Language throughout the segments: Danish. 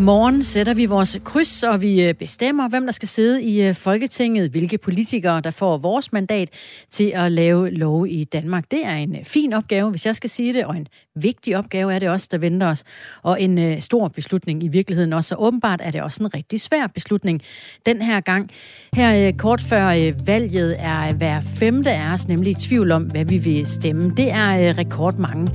Morgen sætter vi vores kryds, og vi øh, bestemmer, hvem der skal sidde i øh, Folketinget, hvilke politikere, der får vores mandat til at lave lov i Danmark. Det er en øh, fin opgave, hvis jeg skal sige det, og en vigtig opgave er det også, der venter os, og en stor beslutning i virkeligheden også. Og åbenbart er det også en rigtig svær beslutning den her gang. Her kort før valget er hver femte af os nemlig i tvivl om, hvad vi vil stemme. Det er rekordmange.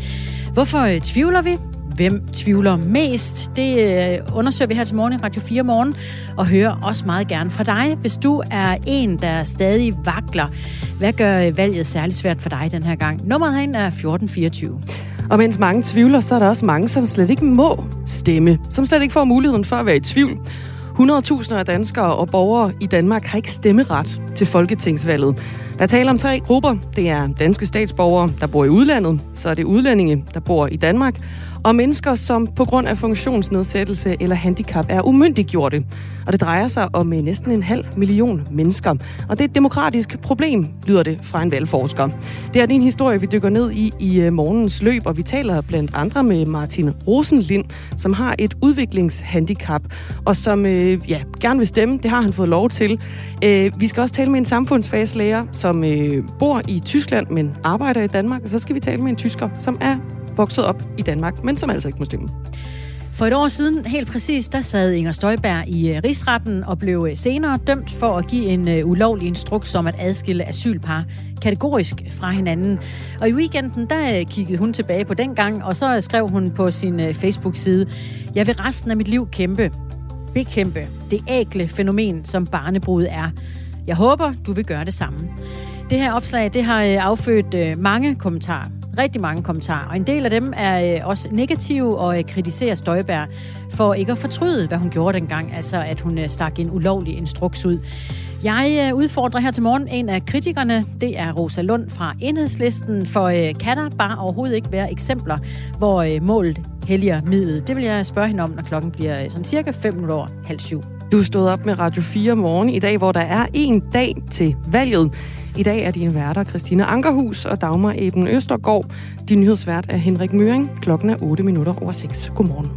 Hvorfor tvivler vi? Hvem tvivler mest? Det øh, undersøger vi her til morgen i Radio 4 morgen, og hører også meget gerne fra dig, hvis du er en, der stadig vakler. Hvad gør valget særligt svært for dig den her gang? Nummeret herinde er 1424. Og mens mange tvivler, så er der også mange, som slet ikke må stemme. Som slet ikke får muligheden for at være i tvivl. 100.000 af danskere og borgere i Danmark har ikke stemmeret til folketingsvalget. Der taler om tre grupper. Det er danske statsborgere, der bor i udlandet. Så er det udlændinge, der bor i Danmark og mennesker, som på grund af funktionsnedsættelse eller handicap er umyndiggjorte. Og det drejer sig om øh, næsten en halv million mennesker. Og det er et demokratisk problem, lyder det fra en valgforsker. Det er en historie, vi dykker ned i i øh, morgens løb, og vi taler blandt andre med Martin Rosenlind, som har et udviklingshandicap, og som øh, ja, gerne vil stemme. Det har han fået lov til. Øh, vi skal også tale med en samfundsfagslærer, som øh, bor i Tyskland, men arbejder i Danmark. Og så skal vi tale med en tysker, som er vokset op i Danmark, men som altså ikke må stemme. For et år siden, helt præcis, der sad Inger Støjberg i øh, rigsretten og blev øh, senere dømt for at give en øh, ulovlig instruks om at adskille asylpar kategorisk fra hinanden. Og i weekenden, der kiggede hun tilbage på den gang, og så skrev hun på sin Facebook-side, Jeg vil resten af mit liv kæmpe, bekæmpe det ægle fænomen, som barnebrud er. Jeg håber, du vil gøre det samme. Det her opslag, det har affødt mange kommentarer rigtig mange kommentarer, og en del af dem er øh, også negative og øh, kritiserer Støjberg for ikke at fortryde, hvad hun gjorde dengang, altså at hun øh, stak en ulovlig instruks ud. Jeg øh, udfordrer her til morgen en af kritikerne. Det er Rosa Lund fra Enhedslisten. For øh, kan der bare overhovedet ikke være eksempler, hvor øh, målet helliger midlet? Det vil jeg spørge hende om, når klokken bliver sådan cirka 5 minutter over halv syv. Du stod op med Radio 4 morgen i dag, hvor der er en dag til valget. I dag er dine værter Christina Ankerhus og Dagmar Eben Østergaard. Din nyhedsvært er Henrik Møring. Klokken er 8 minutter over 6. Godmorgen.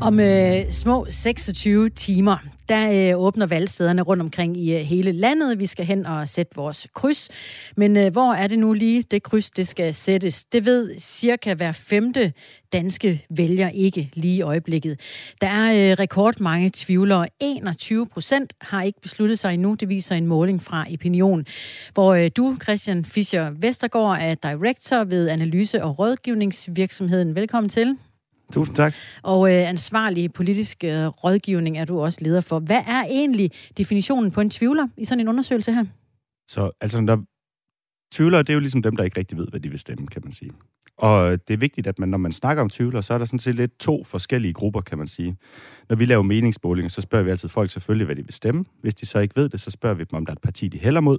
Om øh, små 26 timer, der øh, åbner valgstederne rundt omkring i øh, hele landet. Vi skal hen og sætte vores kryds. Men øh, hvor er det nu lige, det kryds, det skal sættes? Det ved cirka hver femte danske vælger ikke lige i øjeblikket. Der er øh, rekordmange tvivlere. 21 procent har ikke besluttet sig endnu. Det viser en måling fra Opinion. Hvor øh, du, Christian Fischer Vestergaard, er director ved analyse- og rådgivningsvirksomheden. Velkommen til. Tusind tak. Og øh, ansvarlig politisk øh, rådgivning er du også leder for. Hvad er egentlig definitionen på en tvivler i sådan en undersøgelse her? Så altså, der tvivlere, det er jo ligesom dem, der ikke rigtig ved, hvad de vil stemme, kan man sige. Og det er vigtigt, at man, når man snakker om tvivlere, så er der sådan set lidt to forskellige grupper, kan man sige. Når vi laver meningsmålinger, så spørger vi altid folk selvfølgelig, hvad de vil stemme. Hvis de så ikke ved det, så spørger vi dem, om der er et parti, de hælder mod.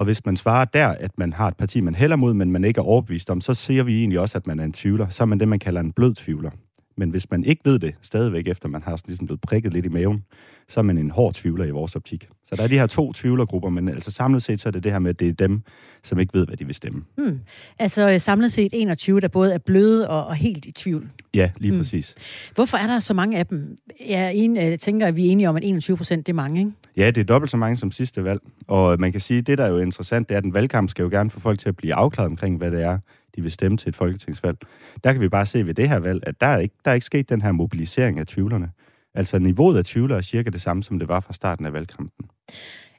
Og hvis man svarer der, at man har et parti, man hælder mod, men man ikke er overbevist om, så ser vi egentlig også, at man er en tvivler. Så er man det, man kalder en blød tvivler. Men hvis man ikke ved det stadigvæk, efter man har ligesom blevet prikket lidt i maven, så er man en hård tvivler i vores optik. Så der er de her to tvivlergrupper, men altså samlet set, så er det det her med, at det er dem, som ikke ved, hvad de vil stemme. Hmm. Altså samlet set 21, der både er bløde og, og helt i tvivl. Ja, lige hmm. præcis. Hvorfor er der så mange af dem? Jeg, en, jeg tænker, at vi er enige om, at 21 procent, det er mange, ikke? Ja, det er dobbelt så mange som sidste valg. Og man kan sige, at det, der er jo interessant, det er, at en valgkamp skal jo gerne få folk til at blive afklaret omkring, hvad det er, de vil stemme til et folketingsvalg. Der kan vi bare se ved det her valg, at der er ikke, der er ikke sket den her mobilisering af tvivlerne. Altså niveauet af tvivlere er cirka det samme, som det var fra starten af valgkampen.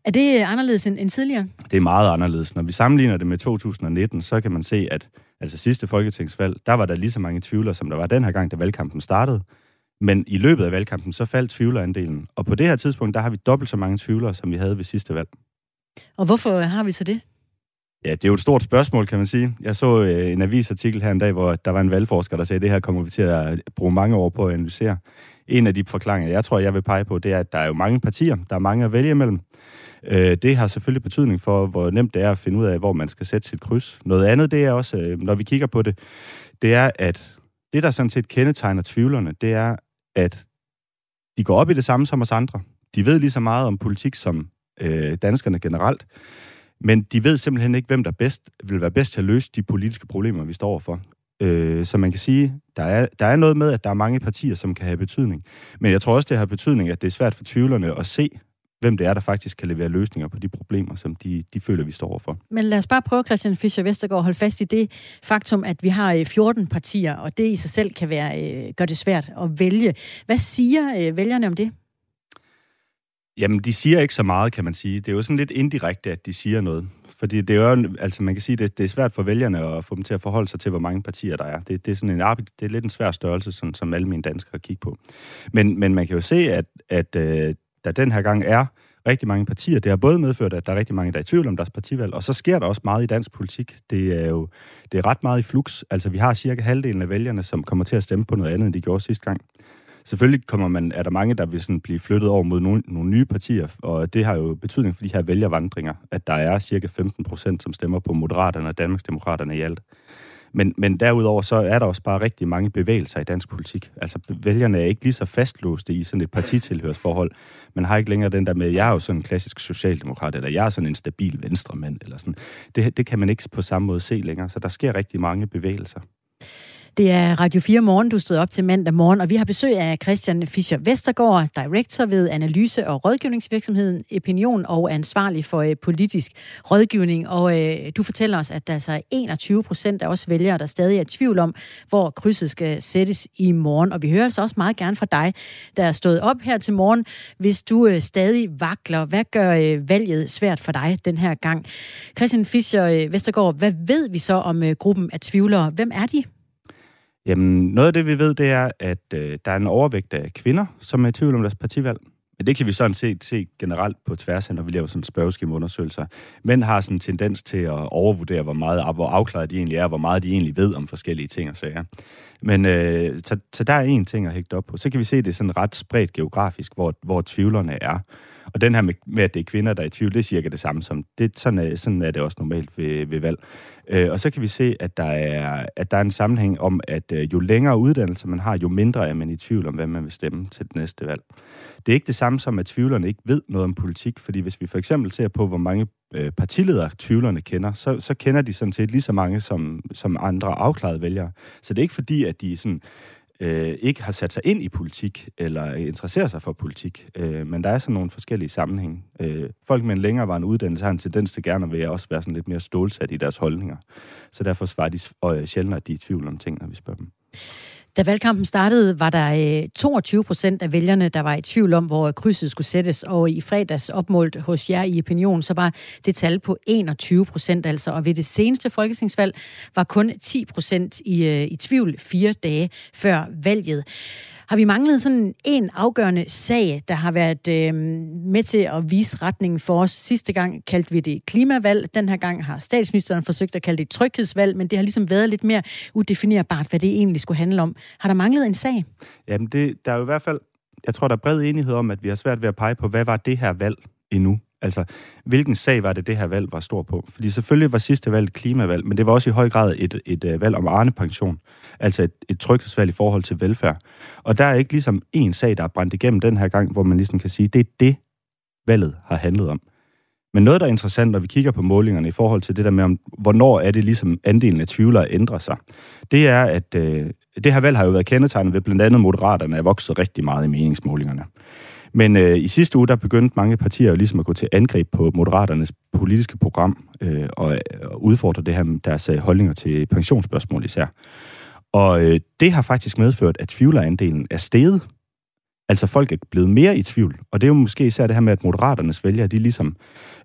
Er det anderledes end, end tidligere? Det er meget anderledes. Når vi sammenligner det med 2019, så kan man se, at altså sidste folketingsvalg, der var der lige så mange tvivlere, som der var den her gang, da valgkampen startede. Men i løbet af valgkampen, så faldt tvivlerandelen. Og på det her tidspunkt, der har vi dobbelt så mange tvivlere, som vi havde ved sidste valg. Og hvorfor har vi så det? Ja, det er jo et stort spørgsmål, kan man sige. Jeg så øh, en avisartikel her en dag, hvor der var en valgforsker, der sagde, at det her kommer vi til at bruge mange år på at analysere. En af de forklaringer, jeg tror, jeg vil pege på, det er, at der er jo mange partier, der er mange at vælge imellem. Øh, det har selvfølgelig betydning for, hvor nemt det er at finde ud af, hvor man skal sætte sit kryds. Noget andet, det er også, øh, når vi kigger på det, det er, at det, der sådan set kendetegner tvivlerne, det er, at de går op i det samme som os andre. De ved lige så meget om politik som øh, danskerne generelt, men de ved simpelthen ikke, hvem der bedst vil være bedst til at løse de politiske problemer, vi står overfor. Øh, så man kan sige, der er, der er noget med, at der er mange partier, som kan have betydning. Men jeg tror også, det har betydning, at det er svært for tvivlerne at se, hvem det er, der faktisk kan levere løsninger på de problemer, som de, de føler, vi står overfor. Men lad os bare prøve, Christian Fischer Vestergaard, at holde fast i det faktum, at vi har 14 øh, partier, og det i sig selv kan være, øh, gør det svært at vælge. Hvad siger øh, vælgerne om det? Jamen, de siger ikke så meget, kan man sige. Det er jo sådan lidt indirekte, at de siger noget. Fordi det er jo, altså man kan sige, det, det er svært for vælgerne at få dem til at forholde sig til, hvor mange partier der er. Det, det er sådan en det er lidt en svær størrelse, som, som alle mine danskere kigger på. Men, men man kan jo se, at, at øh, der den her gang er rigtig mange partier. Det har både medført, at der er rigtig mange, der er i tvivl om deres partivalg, og så sker der også meget i dansk politik. Det er jo det er ret meget i flux. Altså, vi har cirka halvdelen af vælgerne, som kommer til at stemme på noget andet, end de gjorde sidste gang. Selvfølgelig kommer man, er der mange, der vil sådan blive flyttet over mod nogle, nogle nye partier, og det har jo betydning for de her vælgervandringer, at der er cirka 15 procent, som stemmer på Moderaterne og Danmarksdemokraterne i alt. Men, men derudover så er der også bare rigtig mange bevægelser i dansk politik. Altså vælgerne er ikke lige så fastlåste i sådan et partitilhørsforhold. Man har ikke længere den der med, jeg er jo sådan en klassisk socialdemokrat, eller jeg er sådan en stabil venstremand, eller sådan. Det, det kan man ikke på samme måde se længere, så der sker rigtig mange bevægelser. Det er Radio 4 Morgen, du stod op til mandag morgen, og vi har besøg af Christian Fischer Vestergaard, director ved analyse- og rådgivningsvirksomheden Opinion og ansvarlig for øh, politisk rådgivning. Og øh, du fortæller os, at der er så 21 procent af os vælgere, der stadig er i tvivl om, hvor krydset skal sættes i morgen. Og vi hører altså også meget gerne fra dig, der er stået op her til morgen, hvis du øh, stadig vakler. Hvad gør øh, valget svært for dig den her gang? Christian Fischer øh, Vestergaard, hvad ved vi så om øh, gruppen af tvivlere? Hvem er de? Jamen, noget af det, vi ved, det er, at øh, der er en overvægt af kvinder, som er i tvivl om deres partivalg. Men det kan vi sådan set se generelt på tværs af, når vi laver sådan spørgeskemaundersøgelser. Mænd har sådan en tendens til at overvurdere, hvor meget hvor afklaret de egentlig er, hvor meget de egentlig ved om forskellige ting og sager. Men øh, så, så der er en ting at hægte op på. Så kan vi se det er sådan ret spredt geografisk, hvor, hvor tvivlerne er. Og den her med, med, at det er kvinder, der er i tvivl, det er cirka det samme som... Det, sådan, er, sådan er det også normalt ved, ved valg. Øh, og så kan vi se, at der, er, at der er en sammenhæng om, at øh, jo længere uddannelse man har, jo mindre er man i tvivl om, hvad man vil stemme til det næste valg. Det er ikke det samme som, at tvivlerne ikke ved noget om politik, fordi hvis vi for eksempel ser på, hvor mange øh, partiledere tvivlerne kender, så, så kender de sådan set lige så mange som, som andre afklarede vælgere. Så det er ikke fordi, at de sådan øh, ikke har sat sig ind i politik, eller interesserer sig for politik. Øh, men der er sådan nogle forskellige sammenhænge. Øh, folk med en længerevarende uddannelse har en tendens til gerne at være, også være sådan lidt mere stålsat i deres holdninger. Så derfor svarer de øh, sjældent, at de er i tvivl om ting, når vi spørger dem. Da valgkampen startede, var der øh, 22 procent af vælgerne, der var i tvivl om, hvor krydset skulle sættes. Og i fredags opmålt hos jer i opinion, så var det tal på 21 procent altså. Og ved det seneste folketingsvalg var kun 10 procent i, øh, i tvivl fire dage før valget. Har vi manglet sådan en afgørende sag, der har været øh, med til at vise retningen for os? Sidste gang kaldte vi det klimavalg. Den her gang har statsministeren forsøgt at kalde det tryghedsvalg, men det har ligesom været lidt mere udefinerbart, hvad det egentlig skulle handle om. Har der manglet en sag? Jamen, det, der er jo i hvert fald, jeg tror, der er bred enighed om, at vi har svært ved at pege på, hvad var det her valg endnu? Altså, hvilken sag var det, det her valg var stor på? Fordi selvfølgelig var sidste valg et klimavalg, men det var også i høj grad et, et, et valg om Arne-pension. Altså et, et tryghedsvalg i forhold til velfærd. Og der er ikke ligesom en sag, der er brændt igennem den her gang, hvor man ligesom kan sige, det er det, valget har handlet om. Men noget, der er interessant, når vi kigger på målingerne i forhold til det der med, om, hvornår er det ligesom andelen af tvivlere ændrer sig, det er, at øh, det her valg har jo været kendetegnet ved blandt andet moderaterne er vokset rigtig meget i meningsmålingerne. Men øh, i sidste uge, der begyndte mange partier jo ligesom at gå til angreb på Moderaternes politiske program øh, og, og udfordre det her med deres øh, holdninger til pensionsspørgsmål især. Og øh, det har faktisk medført, at tvivlerandelen er steget. Altså folk er blevet mere i tvivl. Og det er jo måske især det her med, at moderaternes vælgere, de ligesom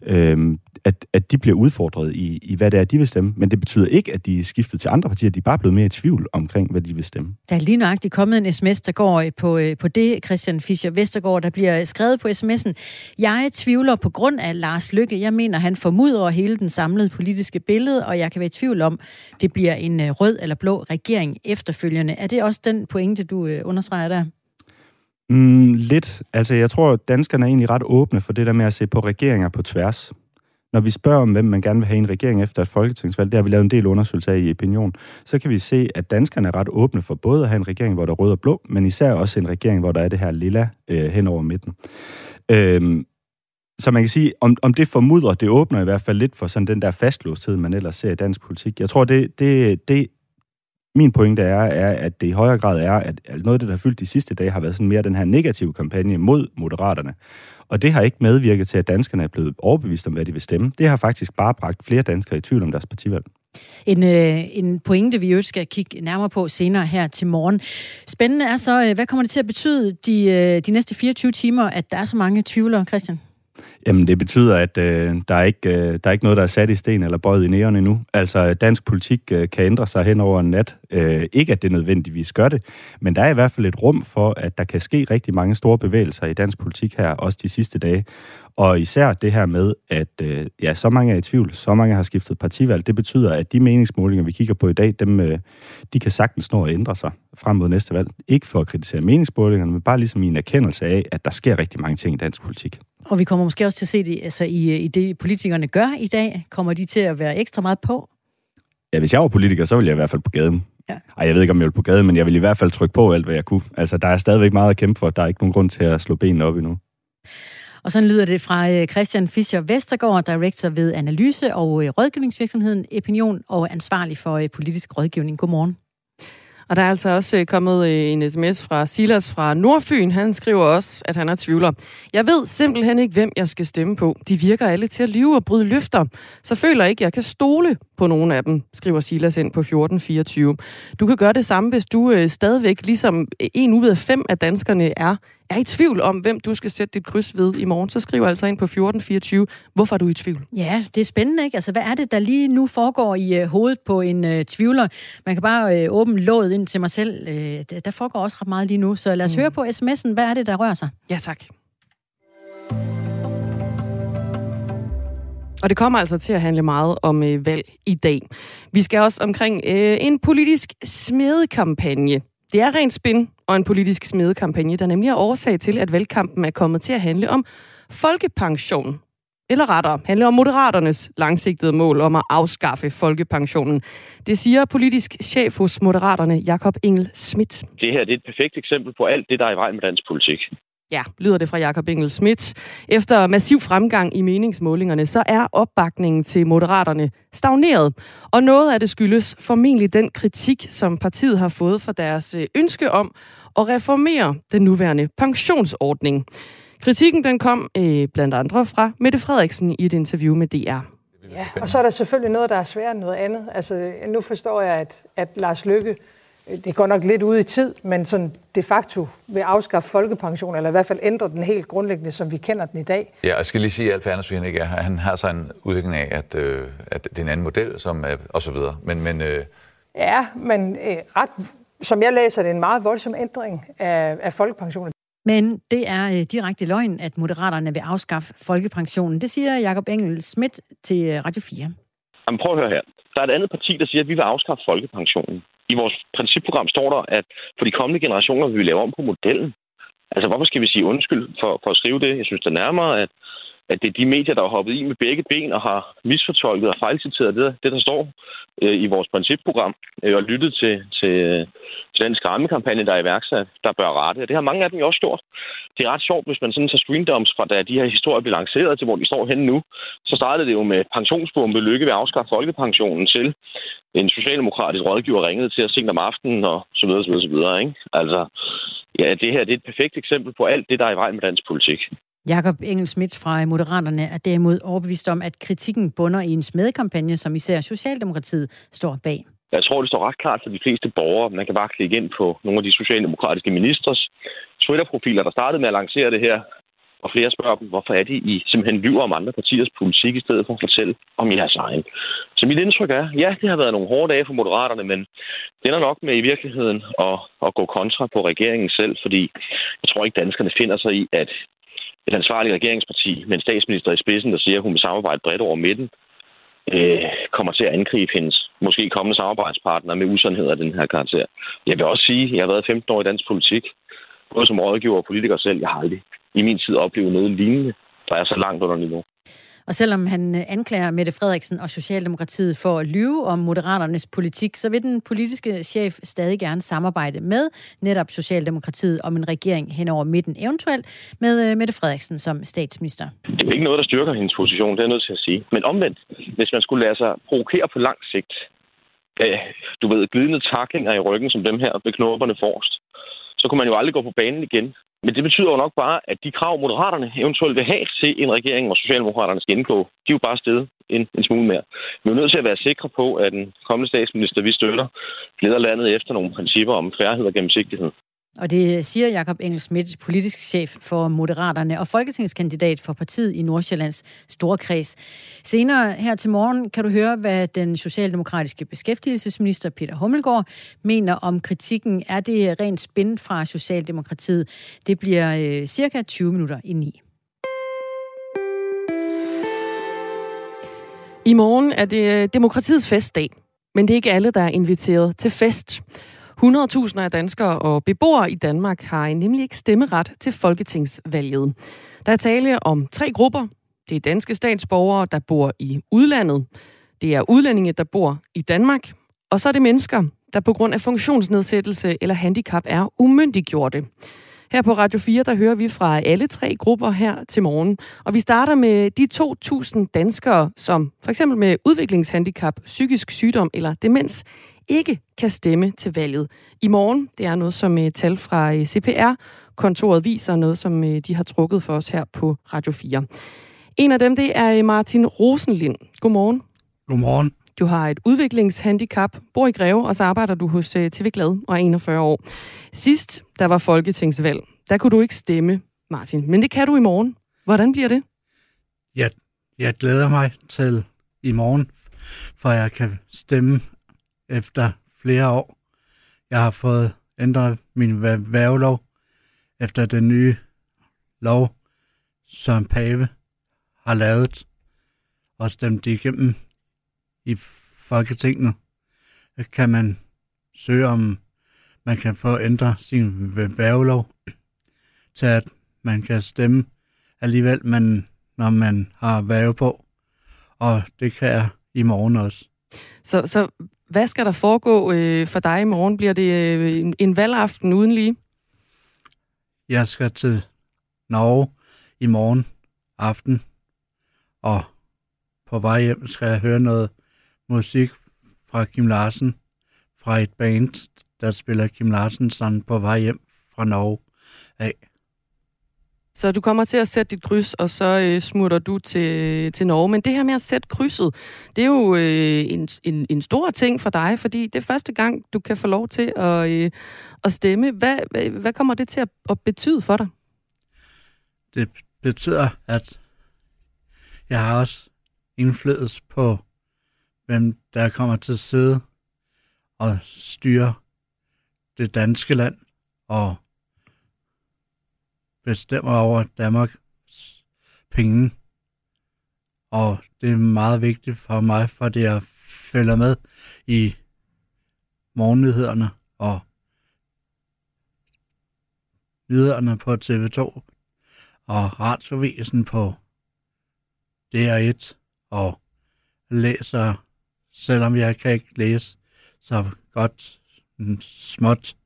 øh, at, at de bliver udfordret i, i, hvad det er, de vil stemme. Men det betyder ikke, at de er skiftet til andre partier. De er bare blevet mere i tvivl omkring, hvad de vil stemme. Der er lige nøjagtigt kommet en sms, der går øh, på, øh, på det, Christian Fischer Vestergaard, der bliver øh, skrevet på sms'en. Jeg tvivler på grund af Lars Lykke. Jeg mener, han formudrer hele den samlede politiske billede, og jeg kan være i tvivl om, det bliver en rød eller blå regering efterfølgende. Er det også den pointe, du understreger der? Mm, lidt. Altså, jeg tror, at danskerne er egentlig ret åbne for det der med at se på regeringer på tværs. Når vi spørger om, hvem man gerne vil have en regering efter et folketingsvalg, det har vi lavet en del undersøgelser af i opinion, så kan vi se, at danskerne er ret åbne for både at have en regering, hvor der er rød og blå, men især også en regering, hvor der er det her lilla øh, hen over midten. Øhm, så man kan sige, om, om det formudrer, det åbner i hvert fald lidt for sådan den der fastlåsthed, man ellers ser i dansk politik. Jeg tror, det, det, det min pointe er, er, at det i højere grad er, at noget af det, der har fyldt de sidste dage, har været sådan mere den her negative kampagne mod moderaterne. Og det har ikke medvirket til, at danskerne er blevet overbevist om, hvad de vil stemme. Det har faktisk bare bragt flere danskere i tvivl om deres partivalg. En, øh, en pointe, vi jo skal kigge nærmere på senere her til morgen. Spændende er så, øh, hvad kommer det til at betyde de, øh, de næste 24 timer, at der er så mange tvivlere, Christian? Jamen, det betyder, at øh, der, er ikke, øh, der er ikke noget, der er sat i sten eller bøjet i næren endnu. Altså, dansk politik øh, kan ændre sig hen over en nat. Øh, ikke, at det nødvendigvis gør det, men der er i hvert fald et rum for, at der kan ske rigtig mange store bevægelser i dansk politik her, også de sidste dage. Og især det her med, at øh, ja, så mange er i tvivl, så mange har skiftet partivalg, det betyder, at de meningsmålinger, vi kigger på i dag, dem, øh, de kan sagtens nå at ændre sig frem mod næste valg. Ikke for at kritisere meningsmålingerne, men bare ligesom i en erkendelse af, at der sker rigtig mange ting i dansk politik. Og vi kommer måske også til at se det altså i, i det, politikerne gør i dag. Kommer de til at være ekstra meget på? Ja, hvis jeg var politiker, så ville jeg i hvert fald på gaden. Ja. Ej, jeg ved ikke, om jeg vil på gaden, men jeg vil i hvert fald trykke på alt, hvad jeg kunne. Altså, der er stadigvæk meget at kæmpe for. Der er ikke nogen grund til at slå benene op endnu. Og sådan lyder det fra øh, Christian Fischer Vestergaard, director ved analyse- og øh, rådgivningsvirksomheden Opinion og ansvarlig for øh, politisk rådgivning. Godmorgen. Og der er altså også kommet en sms fra Silas fra Nordfyn. Han skriver også, at han er tvivler. Jeg ved simpelthen ikke, hvem jeg skal stemme på. De virker alle til at lyve og bryde løfter. Så føler jeg ikke, jeg kan stole på nogen af dem, skriver Silas ind på 1424. Du kan gøre det samme, hvis du stadigvæk, ligesom en ud af fem af danskerne er, er i tvivl om, hvem du skal sætte dit kryds ved i morgen, så skriv altså ind på 1424, hvorfor er du i tvivl? Ja, det er spændende, ikke? Altså, hvad er det, der lige nu foregår i uh, hovedet på en uh, tvivler? Man kan bare uh, åbne låget ind til mig selv. Der, der foregår også ret meget lige nu, så lad os mm. høre på sms'en. Hvad er det, der rører sig? Ja, tak. Og det kommer altså til at handle meget om øh, valg i dag. Vi skal også omkring øh, en politisk smedekampagne. Det er rent spin og en politisk smedekampagne, der nemlig er årsag til, at valgkampen er kommet til at handle om folkepension. Eller rettere, handle om Moderaternes langsigtede mål om at afskaffe folkepensionen. Det siger politisk chef hos Moderaterne, Jakob Engel Schmidt. Det her det er et perfekt eksempel på alt det, der er i vejen med dansk politik. Ja, lyder det fra Jakob Engel Schmidt. Efter massiv fremgang i meningsmålingerne, så er opbakningen til Moderaterne stagneret. Og noget af det skyldes formentlig den kritik, som partiet har fået for deres øh, ønske om at reformere den nuværende pensionsordning. Kritikken den kom øh, blandt andre fra Mette Frederiksen i et interview med DR. Ja, og så er der selvfølgelig noget, der er sværere end noget andet. Altså, nu forstår jeg, at, at Lars Lykke det går nok lidt ud i tid, men sådan de facto vil afskaffe folkepension, eller i hvert fald ændre den helt grundlæggende, som vi kender den i dag. Ja, jeg skal lige sige, at Alf Anders, ikke er Han har så en udvikling af, at, øh, at det er en anden model, som er, og så videre. Men, men, øh... Ja, men øh, ret, som jeg læser, det er en meget voldsom ændring af, af folkepensionen. Men det er øh, direkte løgn, at Moderaterne vil afskaffe folkepensionen. Det siger Jakob Engel Schmidt til øh, Radio 4. Jamen, prøv at høre her. Der er et andet parti, der siger, at vi vil afskaffe folkepensionen i vores principprogram står der, at for de kommende generationer vil vi lave om på modellen. Altså, hvorfor skal vi sige undskyld for, for at skrive det? Jeg synes det nærmere, at, at det er de medier, der har hoppet i med begge ben og har misfortolket og fejlciteret det, det der står øh, i vores principprogram, øh, og lyttet til, til, øh, til den skræmmekampagne, der er iværksat, der bør rette. Og det har mange af dem jo også gjort. Det er ret sjovt, hvis man sådan tager screendoms fra, da de her historier blev lanceret til, hvor de står henne nu. Så startede det jo med pensionsbombe lykke ved at afskaffe folkepensionen til en socialdemokratisk rådgiver ringede til os sent om aftenen og så videre, så videre, så videre. Ikke? Altså, ja, det her det er et perfekt eksempel på alt det, der er i vejen med dansk politik. Jakob Engelsmidt fra Moderaterne er derimod overbevist om, at kritikken bunder i en smedekampagne, som især Socialdemokratiet står bag. Jeg tror, det står ret klart for de fleste borgere. Man kan bare klikke ind på nogle af de socialdemokratiske ministers Twitter-profiler, der startede med at lancere det her. Og flere spørger dem, hvorfor er det, I simpelthen lyver om andre partiers politik, i stedet for at fortælle om jeres egen. Så mit indtryk er, ja, det har været nogle hårde dage for Moderaterne, men det er nok med i virkeligheden at, at gå kontra på regeringen selv, fordi jeg tror ikke, danskerne finder sig i, at et ansvarligt regeringsparti med en statsminister i spidsen, der siger, at hun vil samarbejde bredt over midten, øh, kommer til at angribe hendes måske kommende samarbejdspartner med usandheder af den her karakter. Jeg vil også sige, at jeg har været 15 år i dansk politik, både som rådgiver og politiker selv. Jeg har aldrig i min tid oplevet noget lignende, der er så langt under niveau. Og selvom han øh, anklager Mette Frederiksen og Socialdemokratiet for at lyve om Moderaternes politik, så vil den politiske chef stadig gerne samarbejde med netop Socialdemokratiet om en regering hen over midten, eventuelt med øh, Mette Frederiksen som statsminister. Det er ikke noget, der styrker hendes position, det er jeg nødt til at sige. Men omvendt, hvis man skulle lade sig provokere på lang sigt, øh, du ved, glidende taklinger i ryggen, som dem her med knopperne forrest, så kunne man jo aldrig gå på banen igen. Men det betyder jo nok bare, at de krav, moderaterne eventuelt vil have til en regering, hvor Socialdemokraterne skal indgå, de er jo bare stedet en, en smule mere. Vi er nødt til at være sikre på, at den kommende statsminister, vi støtter, leder landet efter nogle principper om færdighed og gennemsigtighed. Og det siger Jakob Engel Schmidt, politisk chef for Moderaterne og folketingskandidat for partiet i Nordsjællands Storkreds. Senere her til morgen kan du høre, hvad den socialdemokratiske beskæftigelsesminister Peter Hummelgaard mener om kritikken. Er det rent spændt fra Socialdemokratiet? Det bliver øh, cirka 20 minutter i ni. I morgen er det øh, demokratiets festdag, men det er ikke alle, der er inviteret til fest. 100.000 af danskere og beboere i Danmark har nemlig ikke stemmeret til folketingsvalget. Der er tale om tre grupper. Det er danske statsborgere, der bor i udlandet. Det er udlændinge, der bor i Danmark. Og så er det mennesker, der på grund af funktionsnedsættelse eller handicap er umyndiggjorte. Her på Radio 4, der hører vi fra alle tre grupper her til morgen. Og vi starter med de 2.000 danskere, som for eksempel med udviklingshandicap, psykisk sygdom eller demens, ikke kan stemme til valget i morgen. Det er noget, som uh, tal fra øh, CPR-kontoret viser, noget som uh, de har trukket for os her på Radio 4. En af dem, det er Martin Rosenlind. Godmorgen. Godmorgen. Du har et udviklingshandicap, bor i Greve, og så arbejder du hos TV Glad og er 41 år. Sidst, der var folketingsvalg, der kunne du ikke stemme, Martin. Men det kan du i morgen. Hvordan bliver det? Jeg, jeg glæder mig til i morgen, for jeg kan stemme efter flere år. Jeg har fået ændret min værvelov efter den nye lov, som Pave har lavet og stemt igennem i Folketinget. Kan man søge om, man kan få ændret sin værvelov til, at man kan stemme alligevel, men når man har værve på. Og det kan jeg i morgen også. Så, så hvad skal der foregå øh, for dig i morgen? Bliver det øh, en, en valgaften uden lige? Jeg skal til Norge i morgen aften, og på vej hjem skal jeg høre noget musik fra Kim Larsen, fra et band, der spiller Kim Larsen sang på vej hjem fra Norge af. Så du kommer til at sætte dit kryds, og så øh, smutter du til, til Norge. Men det her med at sætte krydset, det er jo øh, en, en, en stor ting for dig, fordi det er første gang, du kan få lov til at, øh, at stemme. Hvad, hvad, hvad kommer det til at, at betyde for dig? Det betyder, at jeg har også indflydelse på, hvem der kommer til at sidde og styre det danske land og bestemmer over Danmarks penge. Og det er meget vigtigt for mig, fordi jeg følger med i morgennyhederne og nyhederne på TV2 og radiovisen på DR1 og læser, selvom jeg kan ikke læse så godt mm, småt,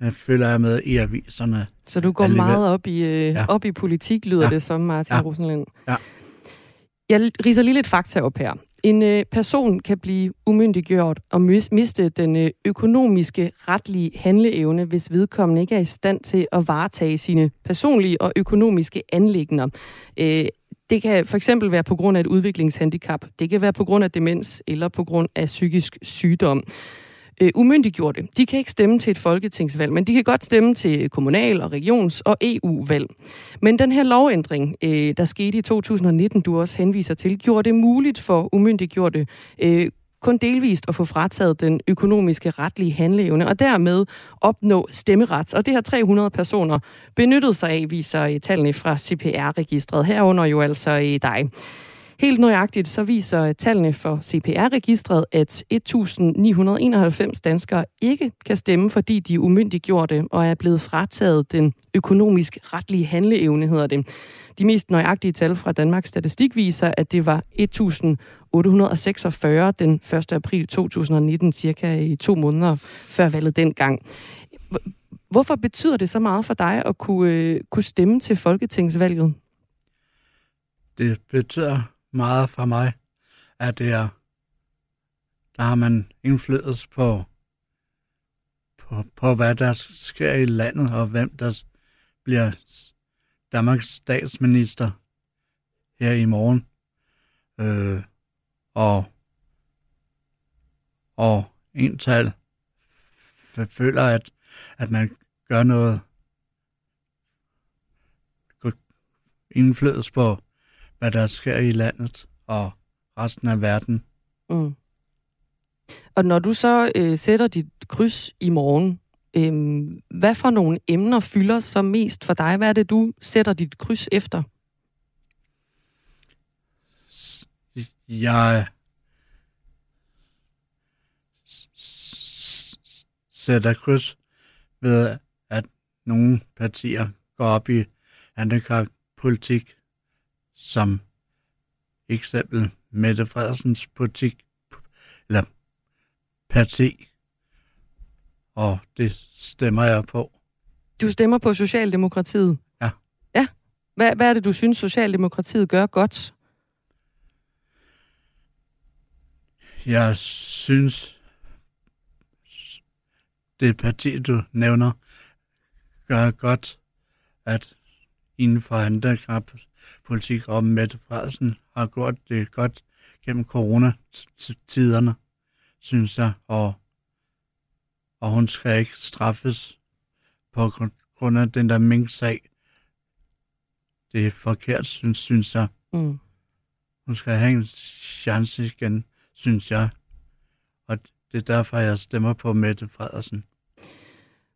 jeg føler jeg med i aviserne. Så du går alligevel. meget op i, øh, ja. op i politik, lyder ja. det som, Martin ja. Rosenlind. Ja. Jeg riser lige lidt fakta op her. En øh, person kan blive umyndiggjort og miste den øh, økonomiske retlige handleevne, hvis vedkommende ikke er i stand til at varetage sine personlige og økonomiske anlægner. Øh, det kan for eksempel være på grund af et udviklingshandicap, det kan være på grund af demens eller på grund af psykisk sygdom øh, umyndiggjorte. De kan ikke stemme til et folketingsvalg, men de kan godt stemme til kommunal- og regions- og EU-valg. Men den her lovændring, øh, der skete i 2019, du også henviser til, gjorde det muligt for umyndiggjorte øh, kun delvist at få frataget den økonomiske retlige handleevne, og dermed opnå stemmeret. Og det har 300 personer benyttet sig af, viser øh, tallene fra CPR-registret. Herunder jo altså i dig. Helt nøjagtigt så viser tallene for CPR-registret, at 1.991 danskere ikke kan stemme, fordi de er umyndiggjorte og er blevet frataget den økonomisk retlige handleevne, hedder det. De mest nøjagtige tal fra Danmarks Statistik viser, at det var 1.846 den 1. april 2019, cirka i to måneder før valget dengang. Hvorfor betyder det så meget for dig at kunne, øh, kunne stemme til folketingsvalget? Det betyder meget for mig, at det er, der har man indflydelse på, på, på, hvad der sker i landet, og hvem der bliver Danmarks statsminister her i morgen. Øh, og, og en tal føler, at, at man gør noget indflydelse på, hvad der sker i landet og resten af verden. Mm. Og når du så øh, sætter dit kryds i morgen, øh, hvad for nogle emner fylder så mest for dig? Hvad er det, du sætter dit kryds efter? Jeg sætter kryds ved, at nogle partier går op i handicappolitik, som eksempel Mette Frederiksens politik, eller parti, og det stemmer jeg på. Du stemmer på Socialdemokratiet? Ja. Ja. Hvad, hvad er det, du synes, Socialdemokratiet gør godt? Jeg synes, det parti, du nævner, gør godt, at inden for handicappolitik og Mette Frederiksen har gjort det godt gennem coronatiderne, synes jeg, og, og hun skal ikke straffes på grund af den der mink-sag. Det er forkert, synes, synes jeg. Mm. Hun skal have en chance igen, synes jeg. Og det er derfor, jeg stemmer på Mette Frederiksen.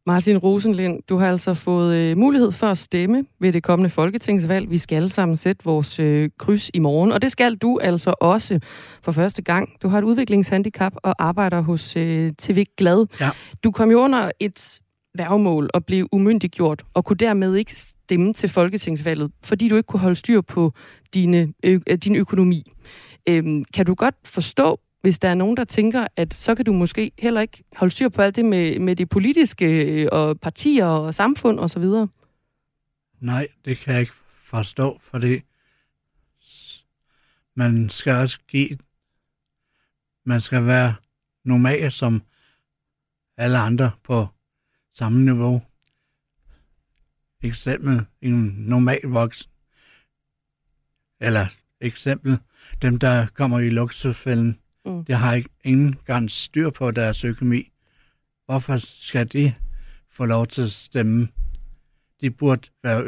Martin Rosenlind, du har altså fået øh, mulighed for at stemme ved det kommende folketingsvalg. Vi skal alle sammen sætte vores øh, kryds i morgen, og det skal du altså også for første gang. Du har et udviklingshandicap og arbejder hos øh, TV Glad. Ja. Du kom jo under et værgemål og blev umyndiggjort, og kunne dermed ikke stemme til folketingsvalget, fordi du ikke kunne holde styr på dine, øh, din økonomi. Øhm, kan du godt forstå, hvis der er nogen, der tænker, at så kan du måske heller ikke holde styr på alt det med, med det politiske øh, og partier og samfund og så videre? Nej, det kan jeg ikke forstå, fordi man skal også give, man skal være normal som alle andre på samme niveau. Eksempel en normal voksen. Eller eksempel dem, der kommer i luksusfælden Mm. Det har ikke ingen gang styr på deres økonomi. Hvorfor skal de få lov til at stemme? De burde være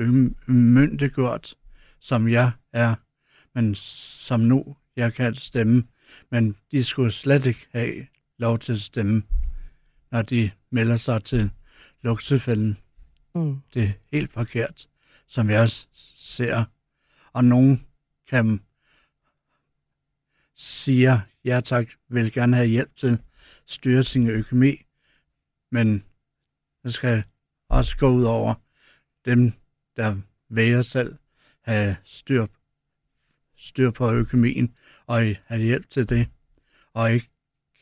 myndiggjort, som jeg er, men som nu jeg kan stemme. Men de skulle slet ikke have lov til at stemme, når de melder sig til luksefælden. Mm. Det er helt forkert, som jeg ser. Og nogen kan siger, ja tak, vil gerne have hjælp til at styre sin økonomi, men det skal også gå ud over dem, der vælger selv have styr, styr på økonomien og have hjælp til det, og ikke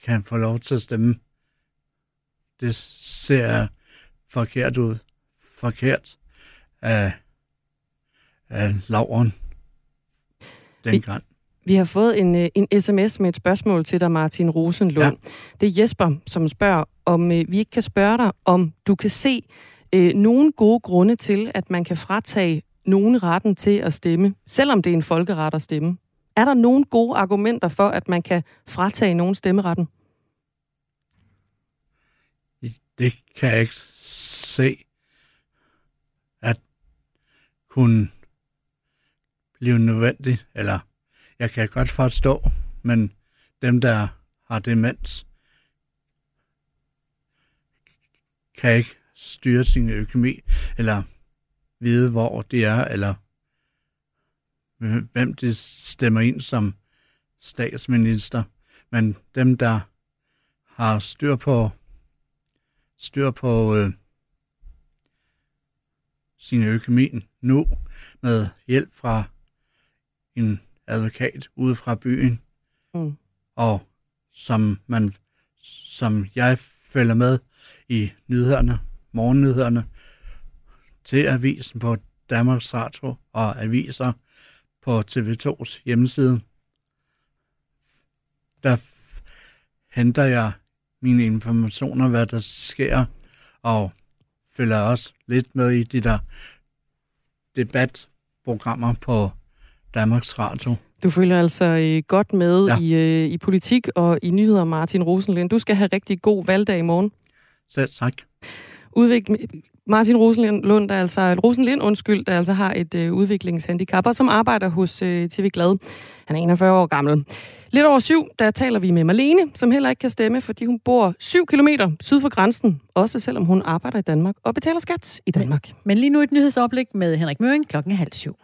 kan få lov til at stemme. Det ser forkert ud. Forkert af, af laveren dengang. Vi har fået en, øh, en sms med et spørgsmål til dig, Martin Rosenlund. Ja. Det er Jesper, som spørger, om øh, vi ikke kan spørge dig, om du kan se øh, nogle gode grunde til, at man kan fratage nogen retten til at stemme, selvom det er en folkeret at stemme. Er der nogle gode argumenter for, at man kan fratage nogen stemmeretten? Det kan jeg ikke se, at kunne blive nødvendigt, eller jeg kan godt forstå, men dem, der har demens, kan ikke styre sin økonomi, eller vide, hvor de er, eller hvem de stemmer ind som statsminister. Men dem, der har styr på styr på øh, sin økonomi nu med hjælp fra en advokat ude fra byen, mm. og som man, som jeg følger med i nyhederne, morgennyhederne, til avisen på Danmarks Radio og aviser på TV2's hjemmeside. Der henter jeg mine informationer, hvad der sker, og følger også lidt med i de der debatprogrammer på Danmarks Radio. Du følger altså øh, godt med Ja. i, øh, i politik og i nyheder, Martin Rosenlind. Du skal have rigtig god valgdag i morgen. Selv tak. Udvikling, Martin Rosenlund, der altså, Rosenlind, undskyld, der altså har et øh, udviklingshandicap, og som arbejder hos øh, TV Glad. Han er 41 år gammel. Lidt over syv, der taler vi med Marlene, som heller ikke kan stemme, fordi hun bor 7 kilometer syd for grænsen, også selvom hun arbejder i Danmark og betaler skat i Danmark. Men lige nu et nyhedsoplæg med Henrik Møring klokken er halv syv.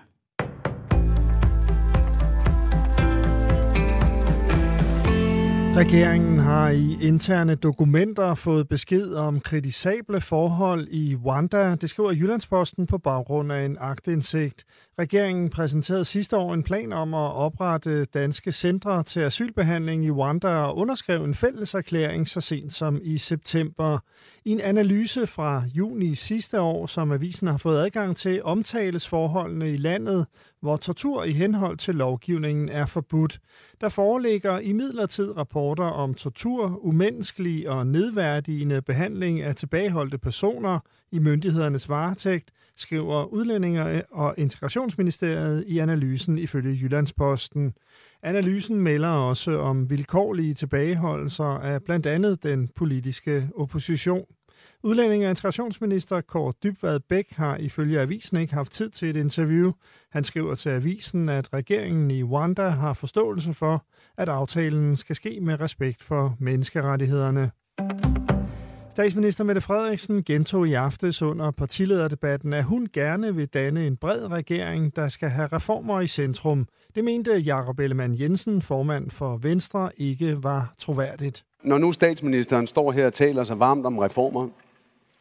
Regeringen har i interne dokumenter fået besked om kritisable forhold i Rwanda. Det skriver Jyllandsposten på baggrund af en agtindsigt. Regeringen præsenterede sidste år en plan om at oprette danske centre til asylbehandling i Rwanda og underskrev en fælles erklæring så sent som i september. I en analyse fra juni sidste år, som avisen har fået adgang til, omtales forholdene i landet, hvor tortur i henhold til lovgivningen er forbudt. Der foreligger imidlertid rapporter om tortur, umenneskelig og nedværdigende behandling af tilbageholdte personer i myndighedernes varetægt, skriver Udlændinge- og Integrationsministeriet i analysen ifølge Jyllandsposten. Analysen melder også om vilkårlige tilbageholdelser af blandt andet den politiske opposition. Udlændinge- og integrationsminister Kåre Dybvad Bæk har ifølge avisen ikke haft tid til et interview. Han skriver til avisen, at regeringen i Rwanda har forståelse for, at aftalen skal ske med respekt for menneskerettighederne. Statsminister Mette Frederiksen gentog i aftes under partilederdebatten, at hun gerne vil danne en bred regering, der skal have reformer i centrum. Det mente Jakob Ellemann Jensen, formand for Venstre, ikke var troværdigt. Når nu statsministeren står her og taler så varmt om reformer,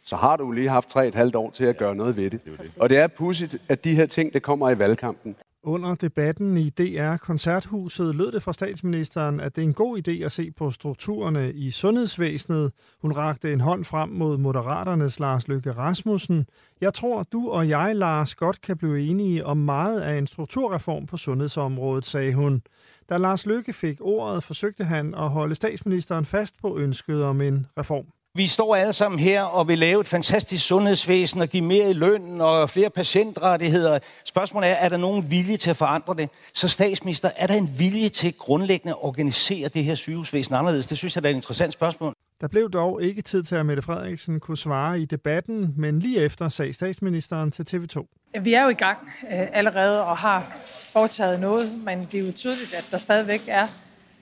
så har du lige haft tre et halvt år til at gøre noget ved det. Og det er pudsigt, at de her ting, det kommer i valgkampen. Under debatten i DR Koncerthuset lød det fra statsministeren, at det er en god idé at se på strukturerne i sundhedsvæsenet. Hun rakte en hånd frem mod Moderaternes Lars Løkke Rasmussen. Jeg tror, du og jeg, Lars, godt kan blive enige om meget af en strukturreform på sundhedsområdet, sagde hun. Da Lars Løkke fik ordet, forsøgte han at holde statsministeren fast på ønsket om en reform. Vi står alle sammen her og vil lave et fantastisk sundhedsvæsen og give mere i løn og flere patientrettigheder. Spørgsmålet er, er der nogen vilje til at forandre det? Så statsminister, er der en vilje til grundlæggende at organisere det her sygehusvæsen anderledes? Det synes jeg, er et interessant spørgsmål. Der blev dog ikke tid til, at Mette Frederiksen kunne svare i debatten, men lige efter sagde statsministeren til TV2. Vi er jo i gang øh, allerede og har foretaget noget, men det er jo tydeligt, at der stadigvæk er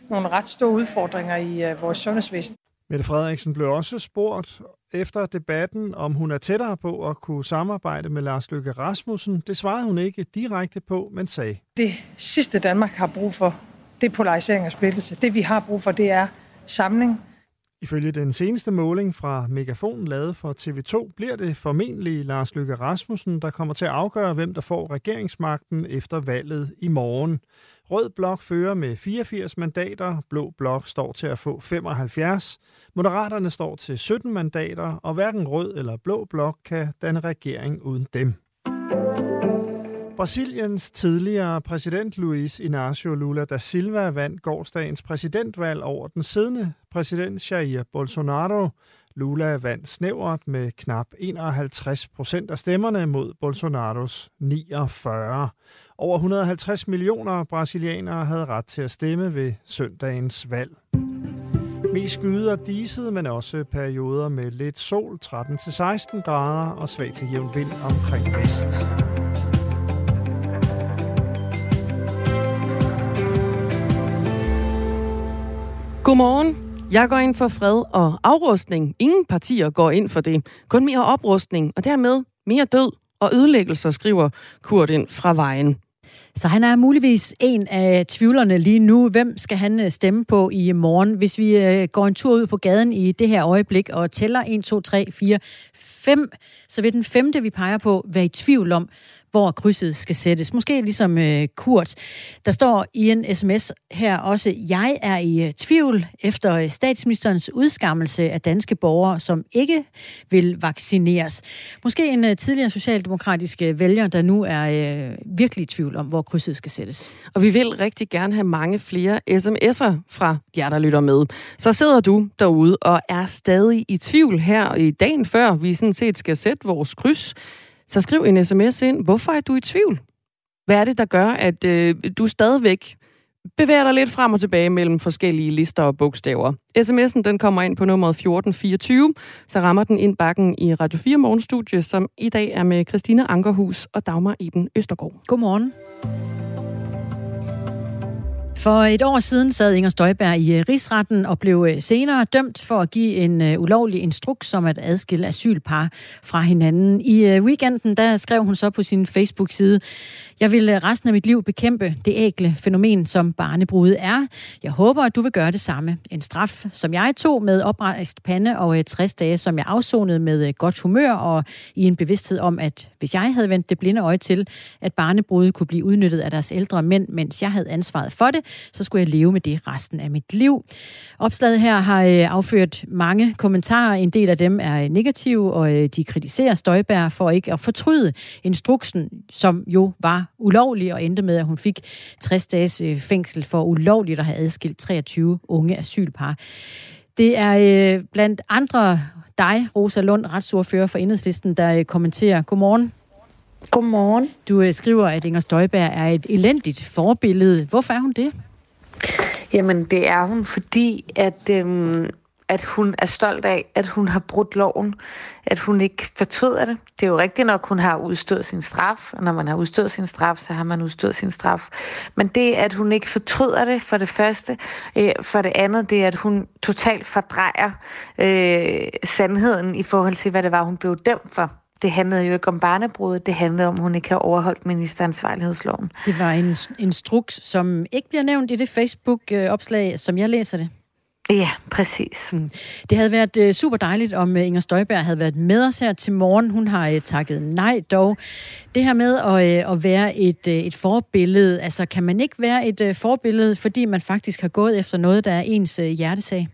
nogle ret store udfordringer i øh, vores sundhedsvæsen. Mette Frederiksen blev også spurgt efter debatten, om hun er tættere på at kunne samarbejde med Lars Løkke Rasmussen. Det svarede hun ikke direkte på, men sagde. Det sidste Danmark har brug for, det er polarisering og splittelse. Det vi har brug for, det er samling. Ifølge den seneste måling fra Megafon lavet for TV2, bliver det formentlig Lars Løkke Rasmussen, der kommer til at afgøre, hvem der får regeringsmagten efter valget i morgen. Rød Blok fører med 84 mandater, Blå Blok står til at få 75, Moderaterne står til 17 mandater, og hverken Rød eller Blå Blok kan danne regering uden dem. Brasiliens tidligere præsident Luiz Inácio Lula da Silva vandt gårdsdagens præsidentvalg over den siddende præsident Jair Bolsonaro. Lula vandt snævert med knap 51 procent af stemmerne mod Bolsonaros 49. Over 150 millioner brasilianere havde ret til at stemme ved søndagens valg. Mest skyder diset, men også perioder med lidt sol 13-16 grader og svag til jævn vind omkring vest. Godmorgen. Jeg går ind for fred og afrustning. Ingen partier går ind for det. Kun mere oprustning, og dermed mere død og ødelæggelser, skriver Kurt ind fra vejen. Så han er muligvis en af tvivlerne lige nu. Hvem skal han øh, stemme på i morgen? Hvis vi øh, går en tur ud på gaden i det her øjeblik og tæller 1, 2, 3, 4, 5, så vil den femte, vi peger på, være i tvivl om, hvor krydset skal sættes. Måske ligesom øh, Kurt. Der står i en sms her også, jeg er i øh, tvivl efter øh, statsministerens udskammelse af danske borgere, som ikke vil vaccineres. Måske en øh, tidligere socialdemokratisk øh, vælger, der nu er øh, virkelig i tvivl om, hvor krydset skal sættes. Og vi vil rigtig gerne have mange flere sms'er fra jer, der lytter med. Så sidder du derude og er stadig i tvivl her i dagen før, vi sådan set skal sætte vores kryds. Så skriv en sms ind. Hvorfor er du i tvivl? Hvad er det, der gør, at øh, du stadigvæk bevæger dig lidt frem og tilbage mellem forskellige lister og bogstaver. SMS'en den kommer ind på nummeret 1424, så rammer den ind bakken i Radio 4 Morgenstudie, som i dag er med Christina Ankerhus og Dagmar Eben Østergaard. Godmorgen. For et år siden sad Inger Støjberg i øh, rigsretten og blev øh, senere dømt for at give en øh, ulovlig instruks om at adskille asylpar fra hinanden. I weekenden der skrev hun så på sin Facebook-side, jeg vil øh, resten af mit liv bekæmpe det ægle fænomen, som barnebrud er. Jeg håber, at du vil gøre det samme. En straf, som jeg tog med oprejst pande og øh, 60 dage, som jeg afsonede med øh, godt humør og i en bevidsthed om, at hvis jeg havde vendt det blinde øje til, at barnebrud kunne blive udnyttet af deres ældre mænd, mens jeg havde ansvaret for det, så skulle jeg leve med det resten af mit liv. Opslaget her har afført mange kommentarer. En del af dem er negative, og de kritiserer Støjberg for ikke at fortryde instruksen, som jo var ulovlig og endte med, at hun fik 60 dages øh, fængsel for ulovligt at have adskilt 23 unge asylpar. Det er blandt andre dig, Rosa Lund, retsordfører for Enhedslisten, der kommenterer. Godmorgen. Godmorgen. Du skriver, at Inger Støjberg er et elendigt forbillede. Hvorfor er hun det? Jamen, det er hun, fordi at, øhm, at hun er stolt af, at hun har brudt loven, at hun ikke fortryder det. Det er jo rigtigt nok, hun har udstået sin straf, og når man har udstået sin straf, så har man udstået sin straf. Men det, at hun ikke fortryder det, for det første, øh, for det andet, det er, at hun totalt fordrejer øh, sandheden i forhold til, hvad det var, hun blev dømt for. Det handlede jo ikke om barnebruddet, det handlede om, at hun ikke har overholdt ministeransvarlighedsloven. Det var en instruks, som ikke bliver nævnt i det Facebook-opslag, øh, som jeg læser det. Ja, præcis. Mm. Det havde været uh, super dejligt, om uh, Inger Støjberg havde været med os her til morgen. Hun har uh, takket nej dog. Det her med at, at være et, et forbillede, altså kan man ikke være et forbillede, fordi man faktisk har gået efter noget, der er ens hjertesag?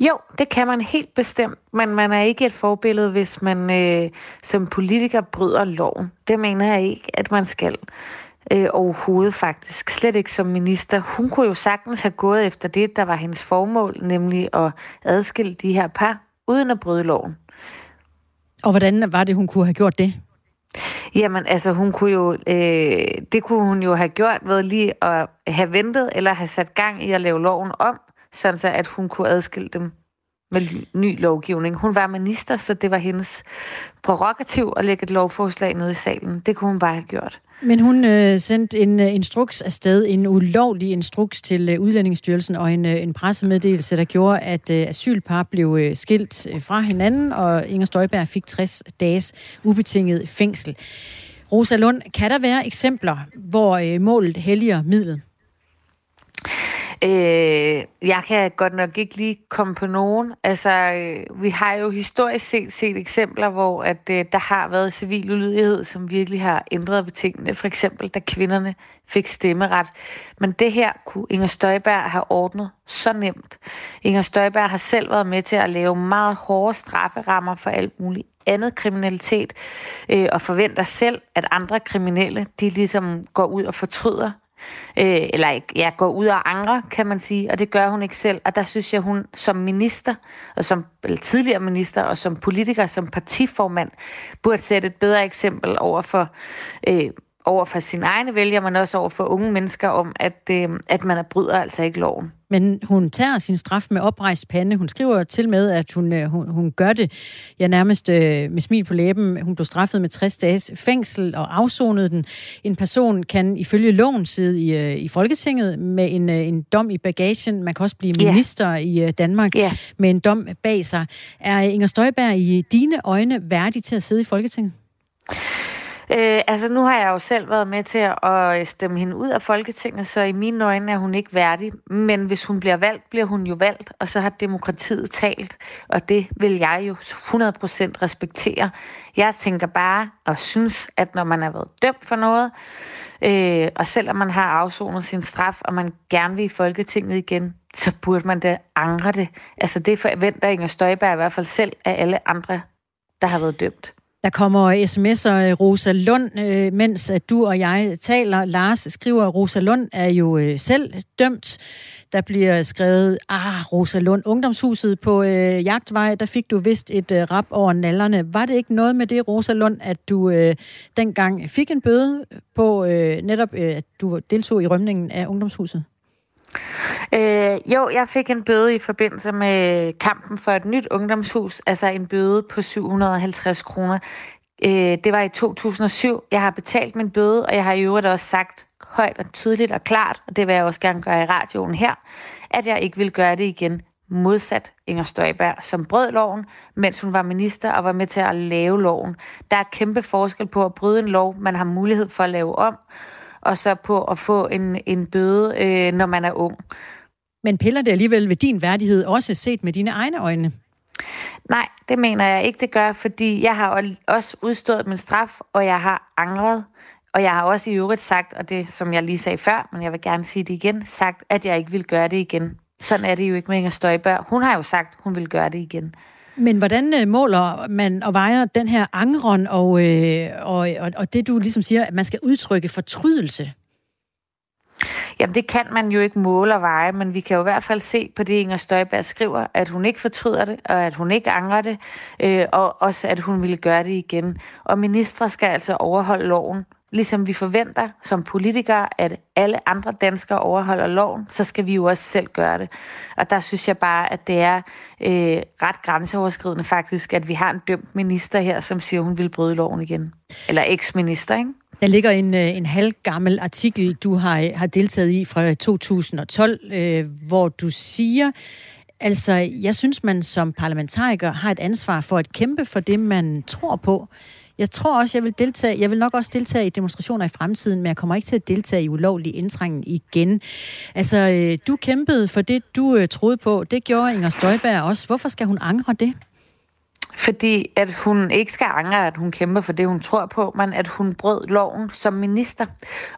Jo, det kan man helt bestemt, men man er ikke et forbillede, hvis man øh, som politiker bryder loven. Det mener jeg ikke, at man skal øh, overhovedet faktisk. Slet ikke som minister. Hun kunne jo sagtens have gået efter det, der var hendes formål, nemlig at adskille de her par, uden at bryde loven. Og hvordan var det, hun kunne have gjort det? Jamen, altså, hun kunne jo, øh, det kunne hun jo have gjort ved lige at have ventet, eller have sat gang i at lave loven om, sådan så at hun kunne adskille dem med ny lovgivning. Hun var minister, så det var hendes prerogativ at lægge et lovforslag ned i salen. Det kunne hun bare have gjort. Men hun øh, sendte en øh, instruks afsted, en ulovlig instruks til øh, Udlændingsstyrelsen og en, øh, en pressemeddelelse, der gjorde, at øh, asylpar blev øh, skilt øh, fra hinanden, og Inger Støjberg fik 60 dages ubetinget fængsel. Rosa Lund, kan der være eksempler, hvor øh, målet helliger midlet? Øh, jeg kan godt nok ikke lige komme på nogen. Altså, øh, vi har jo historisk set set eksempler, hvor at øh, der har været civil ulydighed, som virkelig har ændret ved tingene. For eksempel, da kvinderne fik stemmeret. Men det her kunne Inger Støjberg have ordnet så nemt. Inger Støjberg har selv været med til at lave meget hårde strafferammer for alt muligt andet kriminalitet, øh, og forventer selv, at andre kriminelle, de ligesom går ud og fortryder øh, eller ja, går ud og angre, kan man sige, og det gør hun ikke selv. Og der synes jeg, hun som minister, og som eller tidligere minister, og som politiker, som partiformand, burde sætte et bedre eksempel over for øh, over for sine egne vælgere, men også over for unge mennesker om, at, øh, at man er bryder altså ikke loven. Men hun tager sin straf med oprejst pande. Hun skriver til med, at hun, øh, hun, hun gør det ja, nærmest øh, med smil på læben. Hun blev straffet med 60 dages fængsel og afsonede den. En person kan ifølge loven sidde i, øh, i Folketinget med en, øh, en dom i bagagen. Man kan også blive minister yeah. i øh, Danmark yeah. med en dom bag sig. Er Inger Støjberg i dine øjne værdig til at sidde i Folketinget? Øh, altså, nu har jeg jo selv været med til at øh, stemme hende ud af Folketinget, så i mine øjne er hun ikke værdig. Men hvis hun bliver valgt, bliver hun jo valgt, og så har demokratiet talt, og det vil jeg jo 100% respektere. Jeg tænker bare og synes, at når man er været dømt for noget, øh, og selvom man har afsonet sin straf, og man gerne vil i Folketinget igen, så burde man da angre det. Altså, det forventer Inger Støjberg i hvert fald selv af alle andre, der har været dømt. Der kommer sms'er, øh, Rosa Lund, øh, mens at du og jeg taler. Lars skriver, at Rosa Lund er jo øh, selv dømt. Der bliver skrevet, ah, Rosa Lund, ungdomshuset på øh, Jagtvej, der fik du vist et øh, rap over nallerne. Var det ikke noget med det, Rosa Lund, at du øh, dengang fik en bøde på øh, netop, øh, at du deltog i rømningen af ungdomshuset? Øh, jo, jeg fik en bøde i forbindelse med kampen for et nyt ungdomshus, altså en bøde på 750 kroner. Øh, det var i 2007. Jeg har betalt min bøde, og jeg har i øvrigt også sagt højt og tydeligt og klart, og det vil jeg også gerne gøre i radioen her, at jeg ikke vil gøre det igen modsat Inger Støjberg, som brød loven, mens hun var minister og var med til at lave loven. Der er kæmpe forskel på at bryde en lov, man har mulighed for at lave om, og så på at få en, en bøde, øh, når man er ung. Men piller det alligevel ved din værdighed, også set med dine egne øjne? Nej, det mener jeg ikke, det gør, fordi jeg har også udstået min straf, og jeg har angret. Og jeg har også i øvrigt sagt, og det som jeg lige sagde før, men jeg vil gerne sige det igen, sagt, at jeg ikke vil gøre det igen. Sådan er det jo ikke med Inger Støjberg. Hun har jo sagt, hun vil gøre det igen. Men hvordan øh, måler man og vejer den her angron og, øh, og, og, og det, du ligesom siger, at man skal udtrykke fortrydelse? Jamen, det kan man jo ikke måle og veje, men vi kan jo i hvert fald se på det, Inger Støjberg skriver, at hun ikke fortryder det, og at hun ikke angrer det, øh, og også at hun ville gøre det igen. Og ministre skal altså overholde loven, ligesom vi forventer som politikere, at alle andre danskere overholder loven, så skal vi jo også selv gøre det. Og der synes jeg bare, at det er øh, ret grænseoverskridende faktisk, at vi har en dømt minister her, som siger, hun vil bryde loven igen. Eller eksminister, ikke? Der ligger en, en en halvgammel artikel, du har, har deltaget i fra 2012, øh, hvor du siger, altså, jeg synes, man som parlamentariker har et ansvar for at kæmpe for det, man tror på. Jeg tror også, jeg vil deltage. Jeg vil nok også deltage i demonstrationer i fremtiden, men jeg kommer ikke til at deltage i ulovlig indtrængen igen. Altså, øh, du kæmpede for det, du øh, troede på. Det gjorde Inger Støjberg også. Hvorfor skal hun angre det? Fordi at hun ikke skal angre, at hun kæmper for det, hun tror på, men at hun brød loven som minister.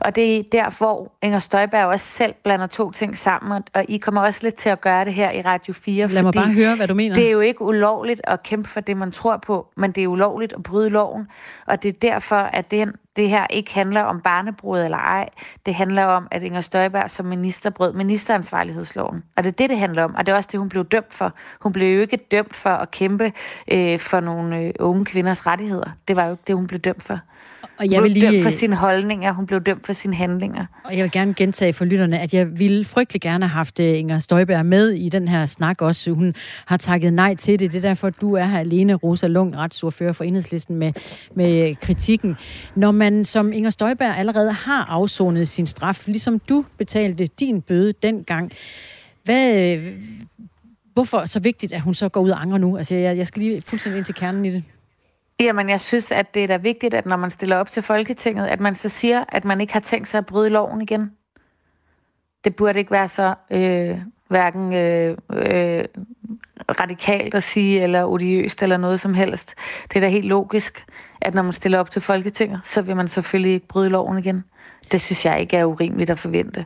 Og det er der, hvor Inger Støjberg også selv blander to ting sammen, og I kommer også lidt til at gøre det her i Radio 4. Lad mig bare høre, hvad du mener. Det er jo ikke ulovligt at kæmpe for det, man tror på, men det er ulovligt at bryde loven. Og det er derfor, at den, det her ikke handler om barnebrud eller ej. Det handler om, at Inger Støjberg som minister brød ministeransvarlighedsloven. Og det er det, det handler om. Og det er også det, hun blev dømt for. Hun blev jo ikke dømt for at kæmpe øh, for nogle øh, unge kvinders rettigheder. Det var jo ikke det, hun blev dømt for. Og jeg vil lige... dømt for sine holdninger, hun blev dømt for sine handlinger. Og jeg vil gerne gentage for lytterne, at jeg ville frygtelig gerne have haft øh, Inger Støjberg med i den her snak også. Hun har takket nej til det. Det er derfor, du er her alene, Rosa Lung, retsordfører for Enhedslisten, med, med kritikken. Når man som Inger Støjberg allerede har afsonet sin straf, ligesom du betalte din bøde dengang, hvad, hvorfor så vigtigt, at hun så går ud og angrer nu? Altså, jeg, jeg skal lige fuldstændig ind til kernen i det. Jamen, jeg synes, at det er da vigtigt, at når man stiller op til Folketinget, at man så siger, at man ikke har tænkt sig at bryde loven igen. Det burde ikke være så øh, hverken øh, øh, radikalt at sige, eller odiøst, eller noget som helst. Det er da helt logisk, at når man stiller op til Folketinget, så vil man selvfølgelig ikke bryde loven igen. Det synes jeg ikke er urimeligt at forvente.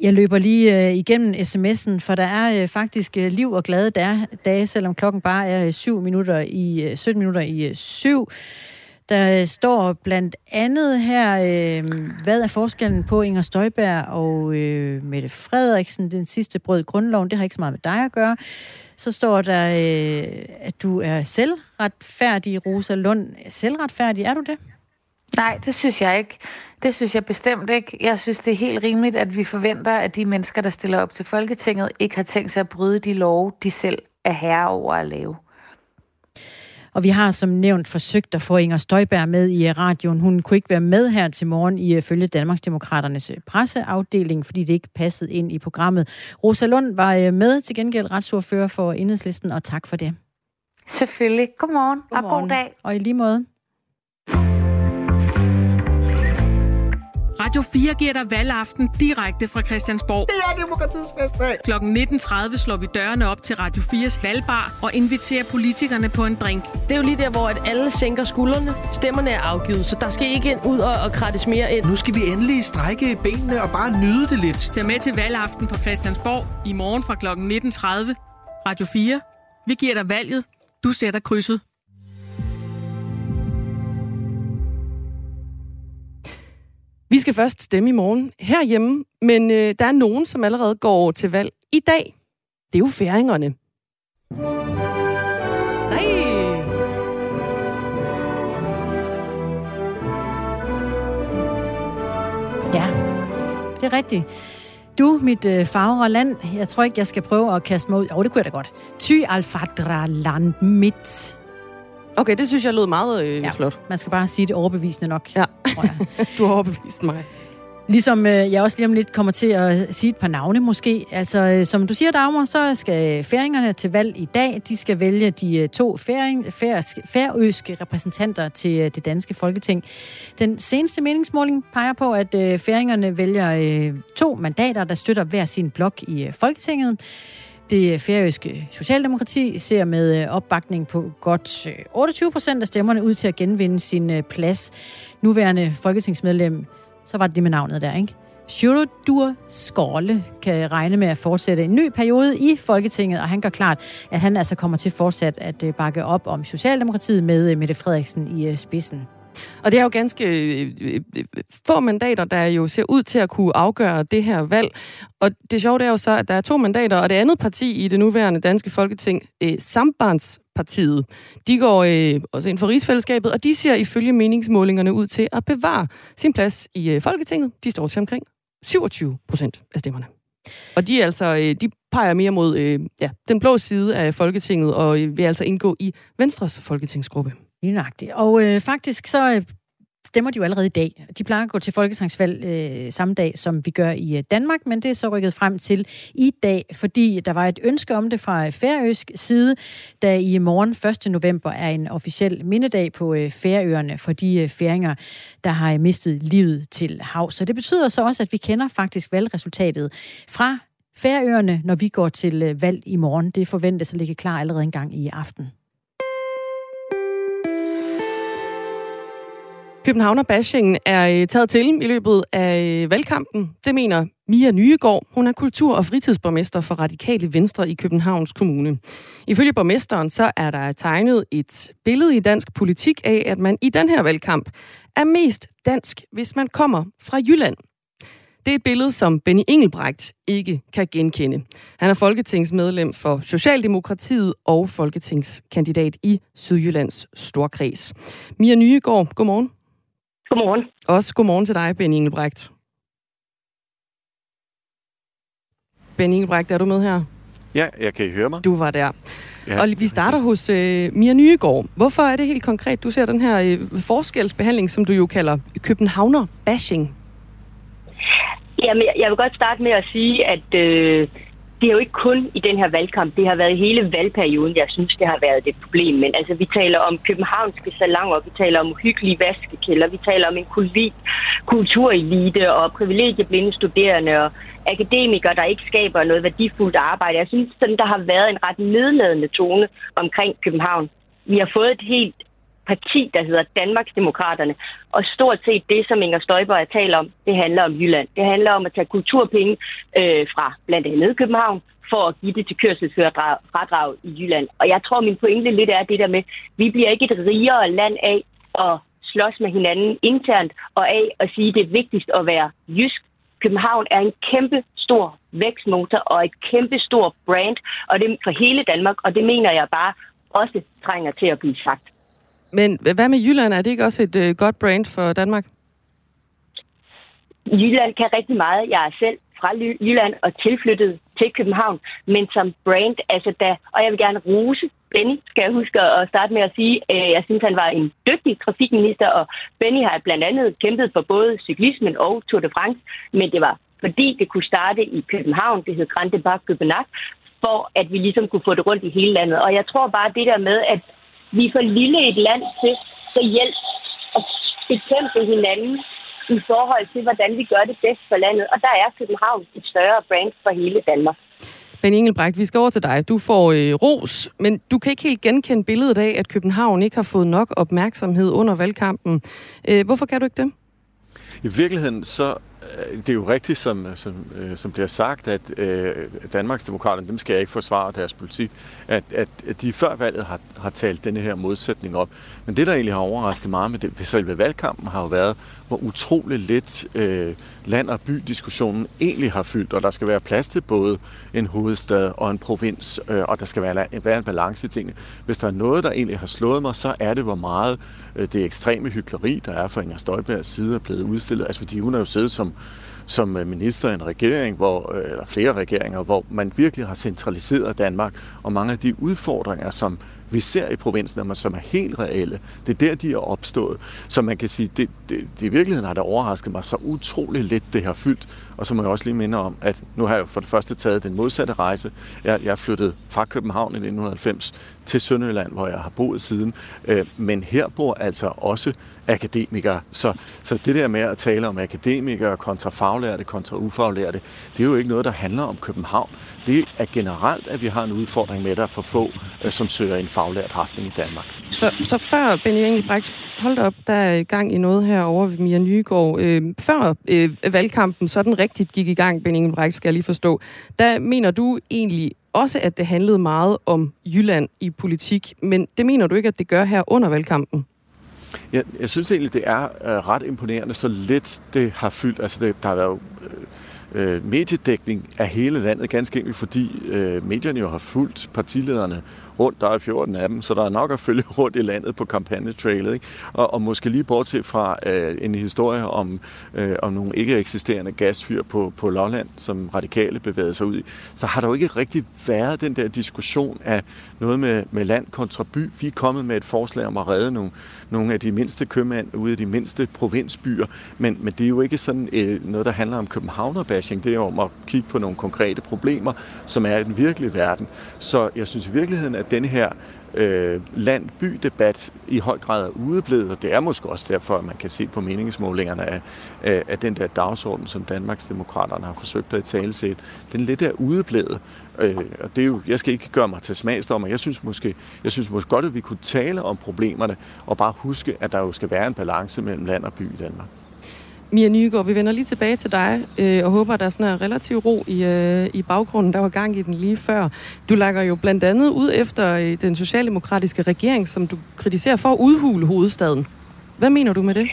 Jeg løber lige øh, igennem sms'en, for der er øh, faktisk øh, liv og glade dage, dage, selvom klokken bare er øh, 7 minutter i, øh, 17 minutter i øh, 7. Der øh, står blandt andet her, øh, hvad er forskellen på Inger Støjberg og øh, Mette Frederiksen, den sidste brød grundloven, det har ikke så meget med dig at gøre. Så står der, øh, at du er selvretfærdig, Rosa Lund. Selvretfærdig, er du det? Nej, det synes jeg ikke. Det synes jeg bestemt ikke. Jeg synes, det er helt rimeligt, at vi forventer, at de mennesker, der stiller op til Folketinget, ikke har tænkt sig at bryde de love, de selv er herre over at lave. Og vi har som nævnt forsøgt at få Inger Støjberg med i radioen. Hun kunne ikke være med her til morgen i følge Danmarksdemokraternes presseafdeling, fordi det ikke passede ind i programmet. Rosa Lund var øh, med til gengæld retsordfører for Enhedslisten, og tak for det. Selvfølgelig. Godmorgen, Godmorgen. og god dag. Og i lige måde. Radio 4 giver dig valgaften direkte fra Christiansborg. Det er demokratiets festdag. Klokken 19.30 slår vi dørene op til Radio 4's valgbar og inviterer politikerne på en drink. Det er jo lige der, hvor at alle sænker skuldrene. Stemmerne er afgivet, så der skal ikke ud og, og krattes mere ind. Nu skal vi endelig strække benene og bare nyde det lidt. Tag med til valgaften på Christiansborg i morgen fra klokken 19.30. Radio 4. Vi giver dig valget. Du sætter krydset. Vi skal først stemme i morgen herhjemme, men øh, der er nogen, som allerede går til valg i dag. Det er jo færingerne. Nej! Ja, det er rigtigt. Du, mit øh, farver land, jeg tror ikke, jeg skal prøve at kaste mig ud. Jo, det kunne jeg da godt. Ty alfadra land mit. Okay, det synes jeg lød meget øh, ja, flot. Man skal bare sige det overbevisende nok. Ja, du har overbevist mig. Ligesom øh, jeg også lige om lidt kommer til at sige et par navne måske. Altså, øh, som du siger, Dagmar, så skal færingerne til valg i dag. De skal vælge de øh, to færing, færøske, færøske repræsentanter til øh, det danske folketing. Den seneste meningsmåling peger på, at øh, færingerne vælger øh, to mandater, der støtter hver sin blok i øh, folketinget. Det færøske Socialdemokrati ser med øh, opbakning på godt øh, 28 procent af stemmerne ud til at genvinde sin øh, plads. Nuværende folketingsmedlem så var det det med navnet der, ikke? Sjurdur Skåle kan regne med at fortsætte en ny periode i Folketinget, og han gør klart, at han altså kommer til fortsat at bakke op om Socialdemokratiet med Mette Frederiksen i spidsen. Og det er jo ganske øh, øh, få mandater, der jo ser ud til at kunne afgøre det her valg. Og det sjove er jo så, at der er to mandater, og det andet parti i det nuværende danske folketing, øh, Sambandspartiet, de går øh, også ind for rigsfællesskabet, og de ser ifølge meningsmålingerne ud til at bevare sin plads i øh, Folketinget. De står til omkring 27 procent af stemmerne. Og de, altså, øh, de peger mere mod øh, ja, den blå side af Folketinget, og vil altså indgå i Venstres folketingsgruppe. Lige nøjagtigt. Og øh, faktisk så øh, stemmer de jo allerede i dag. De plejer at gå til folketingsvalg øh, samme dag, som vi gør i øh, Danmark, men det er så rykket frem til i dag, fordi der var et ønske om det fra øh, færøsk side, da i morgen 1. november er en officiel mindedag på øh, Færøerne for de øh, færinger, der har øh, mistet livet til hav. Så det betyder så også, at vi kender faktisk valgresultatet fra Færøerne, når vi går til øh, valg i morgen. Det forventes at ligge klar allerede en gang i aften. Københavner-bashingen er øh, taget til i løbet af øh, valgkampen. Det mener Mia Nyegård. Hun er kultur- og fritidsborgmester for Radikale Venstre i Københavns Kommune. Ifølge borgmesteren så er der tegnet et billede i dansk politik af, at man i den her valgkamp er mest dansk, hvis man kommer fra Jylland. Det er et billede, som Benny Engelbrecht ikke kan genkende. Han er folketingsmedlem for Socialdemokratiet og folketingskandidat i Sydjyllands Storkreds. Mia Nyegård, godmorgen. Godmorgen. Også godmorgen til dig, Benny Engelbrecht. Benny Engelbrecht, er du med her? Ja, jeg kan I høre mig. Du var der. Ja. Og vi starter hos øh, Mia Nyegård. Hvorfor er det helt konkret, du ser den her øh, forskelsbehandling, som du jo kalder Københavner-bashing? Jamen, jeg vil godt starte med at sige, at øh, det er jo ikke kun i den her valgkamp. Det har været hele valgperioden, jeg synes, det har været et problem. Men altså, vi taler om københavnske salonger, vi taler om hyggelige vaskekælder, vi taler om en kulturelite og privilegieblinde studerende og akademikere, der ikke skaber noget værdifuldt arbejde. Jeg synes, sådan, der har været en ret nedladende tone omkring København. Vi har fået et helt parti, der hedder Danmarksdemokraterne. Og stort set det, som Inger Støjberg taler om, det handler om Jylland. Det handler om at tage kulturpenge øh, fra blandt andet København, for at give det til kørselsfradrag i Jylland. Og jeg tror, min pointe lidt er det der med, vi bliver ikke et rigere land af at slås med hinanden internt, og af at sige, at det er vigtigst at være jysk. København er en kæmpe stor vækstmotor og et kæmpe stor brand, og det for hele Danmark, og det mener jeg bare også trænger til at blive sagt. Men hvad med Jylland? Er det ikke også et øh, godt brand for Danmark? Jylland kan rigtig meget. Jeg er selv fra Jylland og tilflyttet til København, men som brand, altså da, og jeg vil gerne rose Benny, skal jeg huske at starte med at sige. Øh, jeg synes, han var en dygtig trafikminister, og Benny har blandt andet kæmpet for både cyklismen og Tour de France, men det var fordi det kunne starte i København, det hed Grande Bac København, for at vi ligesom kunne få det rundt i hele landet. Og jeg tror bare det der med, at vi er for lille et land til hjælp at bekæmpe hinanden i forhold til, hvordan vi gør det bedst for landet. Og der er København et større brand for hele Danmark. Benny Engelbrecht, vi skal over til dig. Du får øh, ros, men du kan ikke helt genkende billedet af, at København ikke har fået nok opmærksomhed under valgkampen. Øh, hvorfor kan du ikke det? I virkeligheden så Øh, det er jo rigtigt, som, som, øh, som bliver sagt, at øh, Danmarksdemokraterne, dem skal jeg ikke forsvare deres politik, at, at, at de før valget har, har talt denne her modsætning op. Men det, der egentlig har overrasket meget med det, ved selve valgkampen, har jo været, hvor utrolig lidt øh, land- og by-diskussionen egentlig har fyldt, og der skal være plads til både en hovedstad og en provins, øh, og der skal være, være en balance i tingene. Hvis der er noget, der egentlig har slået mig, så er det, hvor meget øh, det ekstreme hyggeleri, der er fra Inger Støjbergs side, er blevet udstillet. Altså, fordi hun er jo siddet som som øh, minister i en regering, hvor, øh, eller flere regeringer, hvor man virkelig har centraliseret Danmark, og mange af de udfordringer, som vi ser i provinsen, som er helt reelle. Det er der, de er opstået. Så man kan sige, det, det, det i virkeligheden har det overrasket mig så utrolig lidt, det har fyldt. Og så må jeg også lige minde om, at nu har jeg for det første taget den modsatte rejse. Jeg, jeg flyttede fra København i 1990 til Sønderjylland, hvor jeg har boet siden. Øh, men her bor altså også akademikere. Så, så det der med at tale om akademikere kontra faglærte, kontra ufaglærte, det er jo ikke noget, der handler om København. Det er generelt, at vi har en udfordring med, at der er for få, øh, som søger en faglært retning i Danmark. Så, så før Benny Engelbrecht, hold op, der er i gang i noget her over ved Mia Nygaard. Øh, før øh, valgkampen sådan rigtigt gik i gang, Benning Engelbrecht, skal jeg lige forstå, der mener du egentlig også, at det handlede meget om Jylland i politik, men det mener du ikke, at det gør her under valgkampen? Jeg, jeg synes egentlig, det er øh, ret imponerende, så lidt det har fyldt. Altså, det, der har været øh, øh mediedækning af hele landet, ganske enkelt fordi øh, medierne jo har fulgt partilederne rundt. Der er 14 af dem, så der er nok at følge rundt i landet på kampagnetrailet. Ikke? Og, og måske lige bortset fra øh, en historie om, øh, om nogle ikke eksisterende gasfyr på, på Lolland, som radikale bevægede sig ud i, så har der jo ikke rigtig været den der diskussion af noget med, med land kontra by. Vi er kommet med et forslag om at redde nogle, nogle af de mindste købmænd ude i de mindste provinsbyer, men, men det er jo ikke sådan øh, noget, der handler om københavnerbashing. Det er jo om at kigge på nogle konkrete problemer, som er i den virkelige verden. Så jeg synes i virkeligheden, at denne her øh, land-by-debat i høj grad er udeblevet, og det er måske også derfor, at man kan se på meningsmålingerne af, af, den der dagsorden, som Danmarksdemokraterne har forsøgt at tale til, Den lidt er udeblevet, øh, og det er jo, jeg skal ikke gøre mig til smagsdommer. Jeg synes måske, jeg synes måske godt, at vi kunne tale om problemerne, og bare huske, at der jo skal være en balance mellem land og by i Danmark. Mia Nygaard, vi vender lige tilbage til dig, øh, og håber, at der er sådan en relativ ro i, øh, i baggrunden. Der var gang i den lige før. Du lakker jo blandt andet ud efter øh, den socialdemokratiske regering, som du kritiserer for at udhule hovedstaden. Hvad mener du med det?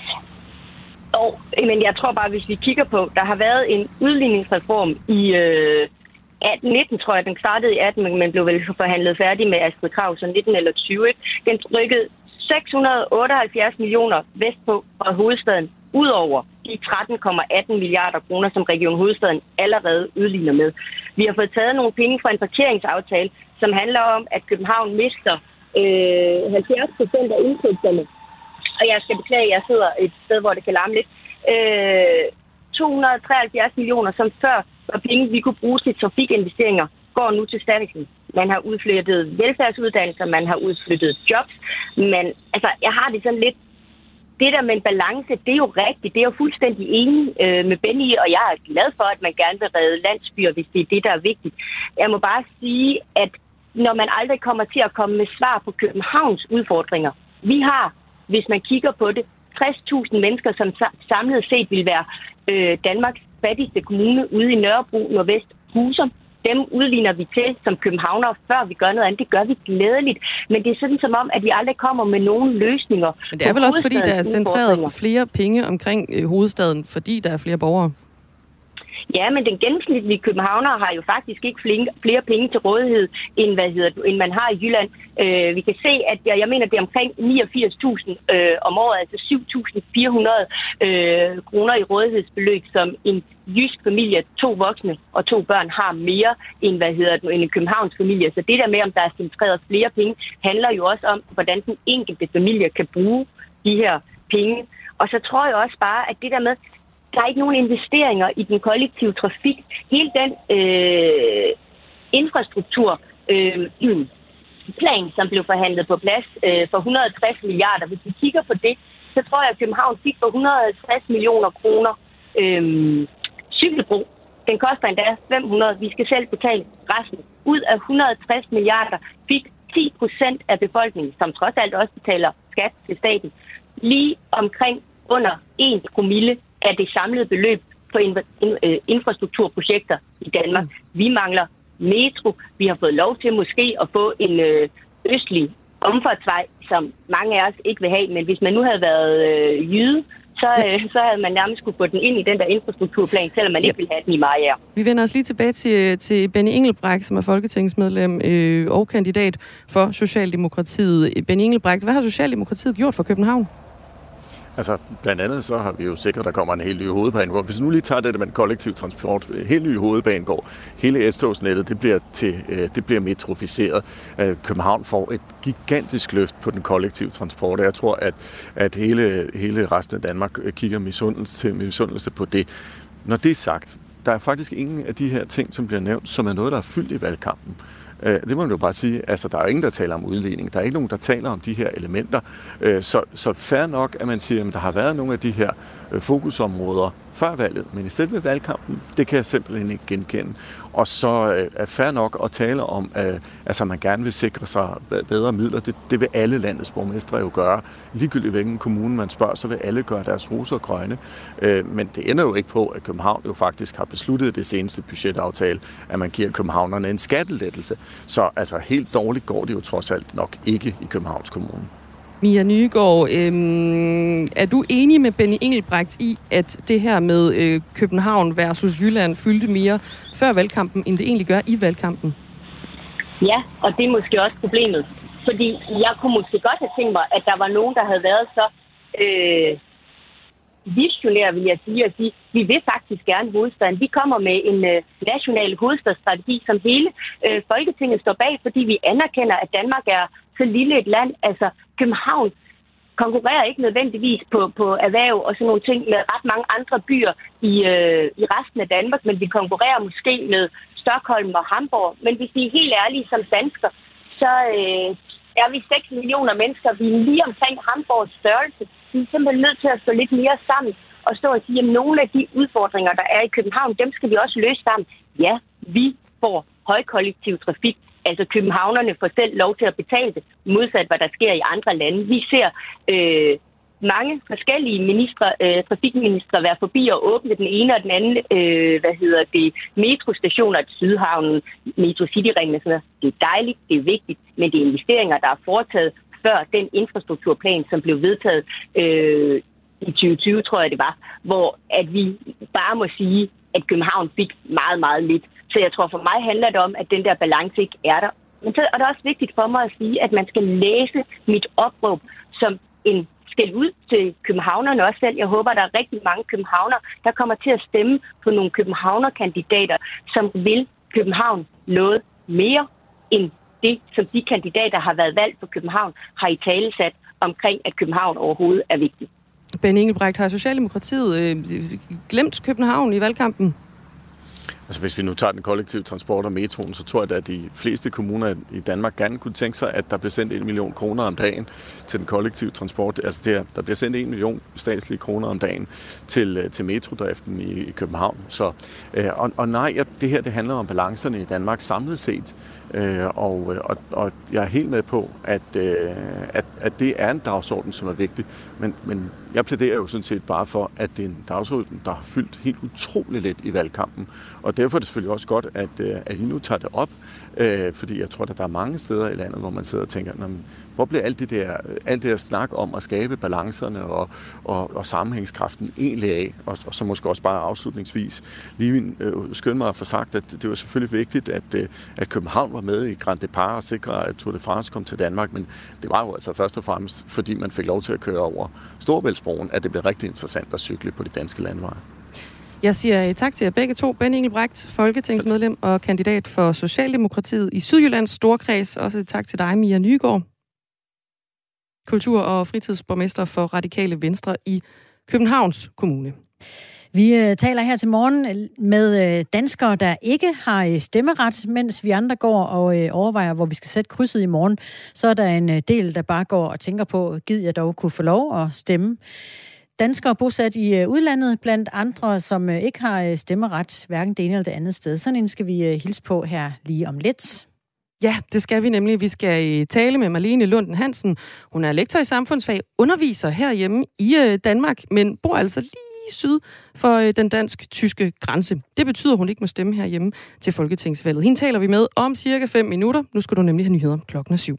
Og, men jeg tror bare, hvis vi kigger på, der har været en udligningsreform i øh, 18, 19, tror jeg, den startede i 18, men blev vel forhandlet færdig med Astrid Krav, så 19 eller 20. Den rykkede 678 millioner vestpå fra hovedstaden, udover de 13,18 milliarder kroner, som Region Hovedstaden allerede udligner med. Vi har fået taget nogle penge fra en parkeringsaftale, som handler om, at København mister øh, 70 procent af indtægterne. Og jeg skal beklage, at jeg sidder et sted, hvor det kan larme lidt. Øh, 273 millioner, som før var penge, vi kunne bruge til trafikinvesteringer, går nu til staten. Man har udflyttet velfærdsuddannelser, man har udflyttet jobs, men altså, jeg har det sådan lidt, det der med en balance, det er jo rigtigt. Det er jo fuldstændig enig øh, med Benny, og jeg er glad for, at man gerne vil redde landsbyer, hvis det er det, der er vigtigt. Jeg må bare sige, at når man aldrig kommer til at komme med svar på Københavns udfordringer. Vi har, hvis man kigger på det, 60.000 mennesker, som samlet set vil være øh, Danmarks fattigste kommune ude i Nørrebro, Nordvest, Husum dem udligner vi til som københavner, før vi gør noget andet. Det gør vi glædeligt. Men det er sådan som om, at vi aldrig kommer med nogen løsninger. Men det er vel også, fordi der er centreret flere penge omkring øh, hovedstaden, fordi der er flere borgere? Ja, men den gennemsnitlige københavner har jo faktisk ikke flere, penge til rådighed, end, hvad hedder, end man har i Jylland. Øh, vi kan se, at jeg, jeg mener, det er omkring 89.000 øh, om året, altså 7.400 øh, kroner i rådighedsbeløb, som en jysk familie, to voksne og to børn, har mere end, hvad hedder end en københavns familie. Så det der med, om der er centreret flere penge, handler jo også om, hvordan den enkelte familie kan bruge de her penge. Og så tror jeg også bare, at det der med, der er ikke nogen investeringer i den kollektive trafik. Hele den øh, infrastruktur øh, plan, som blev forhandlet på plads øh, for 160 milliarder, hvis vi kigger på det, så tror jeg, at København fik for 150 millioner kroner øh, cykelbro. Den koster endda 500. Vi skal selv betale resten. Ud af 160 milliarder fik 10 procent af befolkningen, som trods alt også betaler skat til staten, lige omkring under 1 promille af det samlede beløb på øh, infrastrukturprojekter i Danmark. Mm. Vi mangler metro. Vi har fået lov til måske at få en øh, østlig omfartsvej, som mange af os ikke vil have. Men hvis man nu havde været øh, jyde, så, øh, så havde man nærmest kunne få den ind i den der infrastrukturplan, selvom man ja. ikke ville have den i Maja. Vi vender os lige tilbage til, til Benny Engelbrecht, som er folketingsmedlem øh, og kandidat for Socialdemokratiet. Benny Engelbrecht, hvad har Socialdemokratiet gjort for København? Altså, blandt andet så har vi jo sikret, at der kommer en helt ny hovedbanegård. Hvis vi nu lige tager det med kollektiv transport, øh, helt ny hovedbanegård, hele S-togsnettet, det bliver, til, øh, det bliver metroficeret. Øh, København får et gigantisk løft på den kollektive transport, jeg tror, at, at hele, hele resten af Danmark kigger misundelse, misundelse på det. Når det er sagt, der er faktisk ingen af de her ting, som bliver nævnt, som er noget, der er fyldt i valgkampen. Øh, det må man jo bare sige. Altså, der er ingen, der taler om udligning. Der er ikke nogen, der taler om de her elementer. Øh, så, så fair nok, at man siger, at der har været nogle af de her øh, fokusområder før valget, men i selve valgkampen, det kan jeg simpelthen ikke genkende. Og så øh, er fair nok at tale om, at altså, man gerne vil sikre sig bedre midler. Det, det vil alle landets borgmestre jo gøre. Ligegyldigt hvilken kommune man spørger, så vil alle gøre deres roser grønne. Øh, men det ender jo ikke på, at København jo faktisk har besluttet det seneste budgetaftale, at man giver københavnerne en skattelettelse. Så altså helt dårligt går det jo trods alt nok ikke i Københavns Kommune. Mia Nygaard, øhm, er du enig med Benny Engelbrecht i, at det her med øh, København versus Jylland fyldte mere før valgkampen, end det egentlig gør i valgkampen? Ja, og det er måske også problemet. Fordi jeg kunne måske godt have tænkt mig, at der var nogen, der havde været så øh, visionære, vil jeg sige, at sige, vi vil faktisk gerne hovedstaden. Vi kommer med en øh, national hovedstadsstrategi, som hele øh, Folketinget står bag, fordi vi anerkender, at Danmark er så lille et land. Altså, København konkurrerer ikke nødvendigvis på, på erhverv og sådan nogle ting med ret mange andre byer i, øh, i resten af Danmark, men vi konkurrerer måske med Stockholm og Hamburg. Men hvis vi er helt ærlige som dansker, så øh, er vi 6 millioner mennesker. Vi er lige omkring Hamburgs størrelse. Vi er simpelthen nødt til at stå lidt mere sammen og stå og sige, at nogle af de udfordringer, der er i København, dem skal vi også løse sammen. Ja, vi får højkollektiv trafik, Altså københavnerne får selv lov til at betale det, modsat hvad der sker i andre lande. Vi ser øh, mange forskellige ministre, øh, trafikministre være forbi og åbne den ene og den anden, øh, hvad hedder det, metrostationer til Sydhavnen, Metro City og sådan noget. Det er dejligt, det er vigtigt, men det er investeringer, der er foretaget før den infrastrukturplan, som blev vedtaget øh, i 2020, tror jeg det var, hvor at vi bare må sige, at København fik meget, meget lidt. Så jeg tror for mig handler det om, at den der balance ikke er der. Men så er det også vigtigt for mig at sige, at man skal læse mit opråb som en skal ud til københavnerne også selv. Jeg håber, der er rigtig mange københavner, der kommer til at stemme på nogle københavnerkandidater, som vil København noget mere end det, som de kandidater har været valgt på København, har i tale sat omkring, at København overhovedet er vigtigt. Ben Engelbrecht, har Socialdemokratiet øh, glemt København i valgkampen? Altså hvis vi nu tager den kollektive transport og metroen, så tror jeg, at de fleste kommuner i Danmark gerne kunne tænke sig, at der bliver sendt 1 million kroner om dagen til den kollektive transport. Altså der, der bliver sendt 1 million statslige kroner om dagen til, øh, til metrodriften i, i København. Så, øh, og, og nej, det her det handler om balancerne i Danmark samlet set. Øh, og, og, og jeg er helt med på, at, øh, at, at det er en dagsorden, som er vigtig. Men, men jeg plæderer jo sådan set bare for, at det er en dagsorden, der har fyldt helt utroligt lidt i valgkampen. Og derfor er det selvfølgelig også godt, at, øh, at I nu tager det op, øh, fordi jeg tror, at der er mange steder i landet, hvor man sidder og tænker, hvor bliver alt det der, alt det der snak om at skabe balancerne og, og, og sammenhængskraften egentlig af? Og, og så måske også bare afslutningsvis lige øh, skynde mig at få sagt, at det var selvfølgelig vigtigt, at, øh, at København var med i Grand Depart og sikre, at Tour de France kom til Danmark, men det var jo altså først og fremmest, fordi man fik lov til at køre over Storbæltsbroen, at det blev rigtig interessant at cykle på de danske landveje. Jeg siger tak til jer begge to. Ben Engelbrecht, folketingsmedlem og kandidat for Socialdemokratiet i Sydjyllands Storkreds. Også tak til dig, Mia Nygaard, kultur- og fritidsborgmester for Radikale Venstre i Københavns Kommune. Vi øh, taler her til morgen med øh, danskere, der ikke har øh, stemmeret, mens vi andre går og øh, overvejer, hvor vi skal sætte krydset i morgen. Så er der en øh, del, der bare går og tænker på, gider jeg dog kunne få lov at stemme. Danskere bosat i øh, udlandet, blandt andre, som øh, ikke har øh, stemmeret, hverken det ene eller det andet sted. Sådan en skal vi hilse på her lige om lidt. Ja, det skal vi nemlig. Vi skal tale med Marlene Lunden Hansen. Hun er lektor i samfundsfag, underviser herhjemme i Danmark, men bor altså lige syd for den dansk-tyske grænse. Det betyder, hun ikke må stemme herhjemme til Folketingsvalget. Hende taler vi med om cirka 5 minutter. Nu skal du nemlig have nyheder klokken er syv.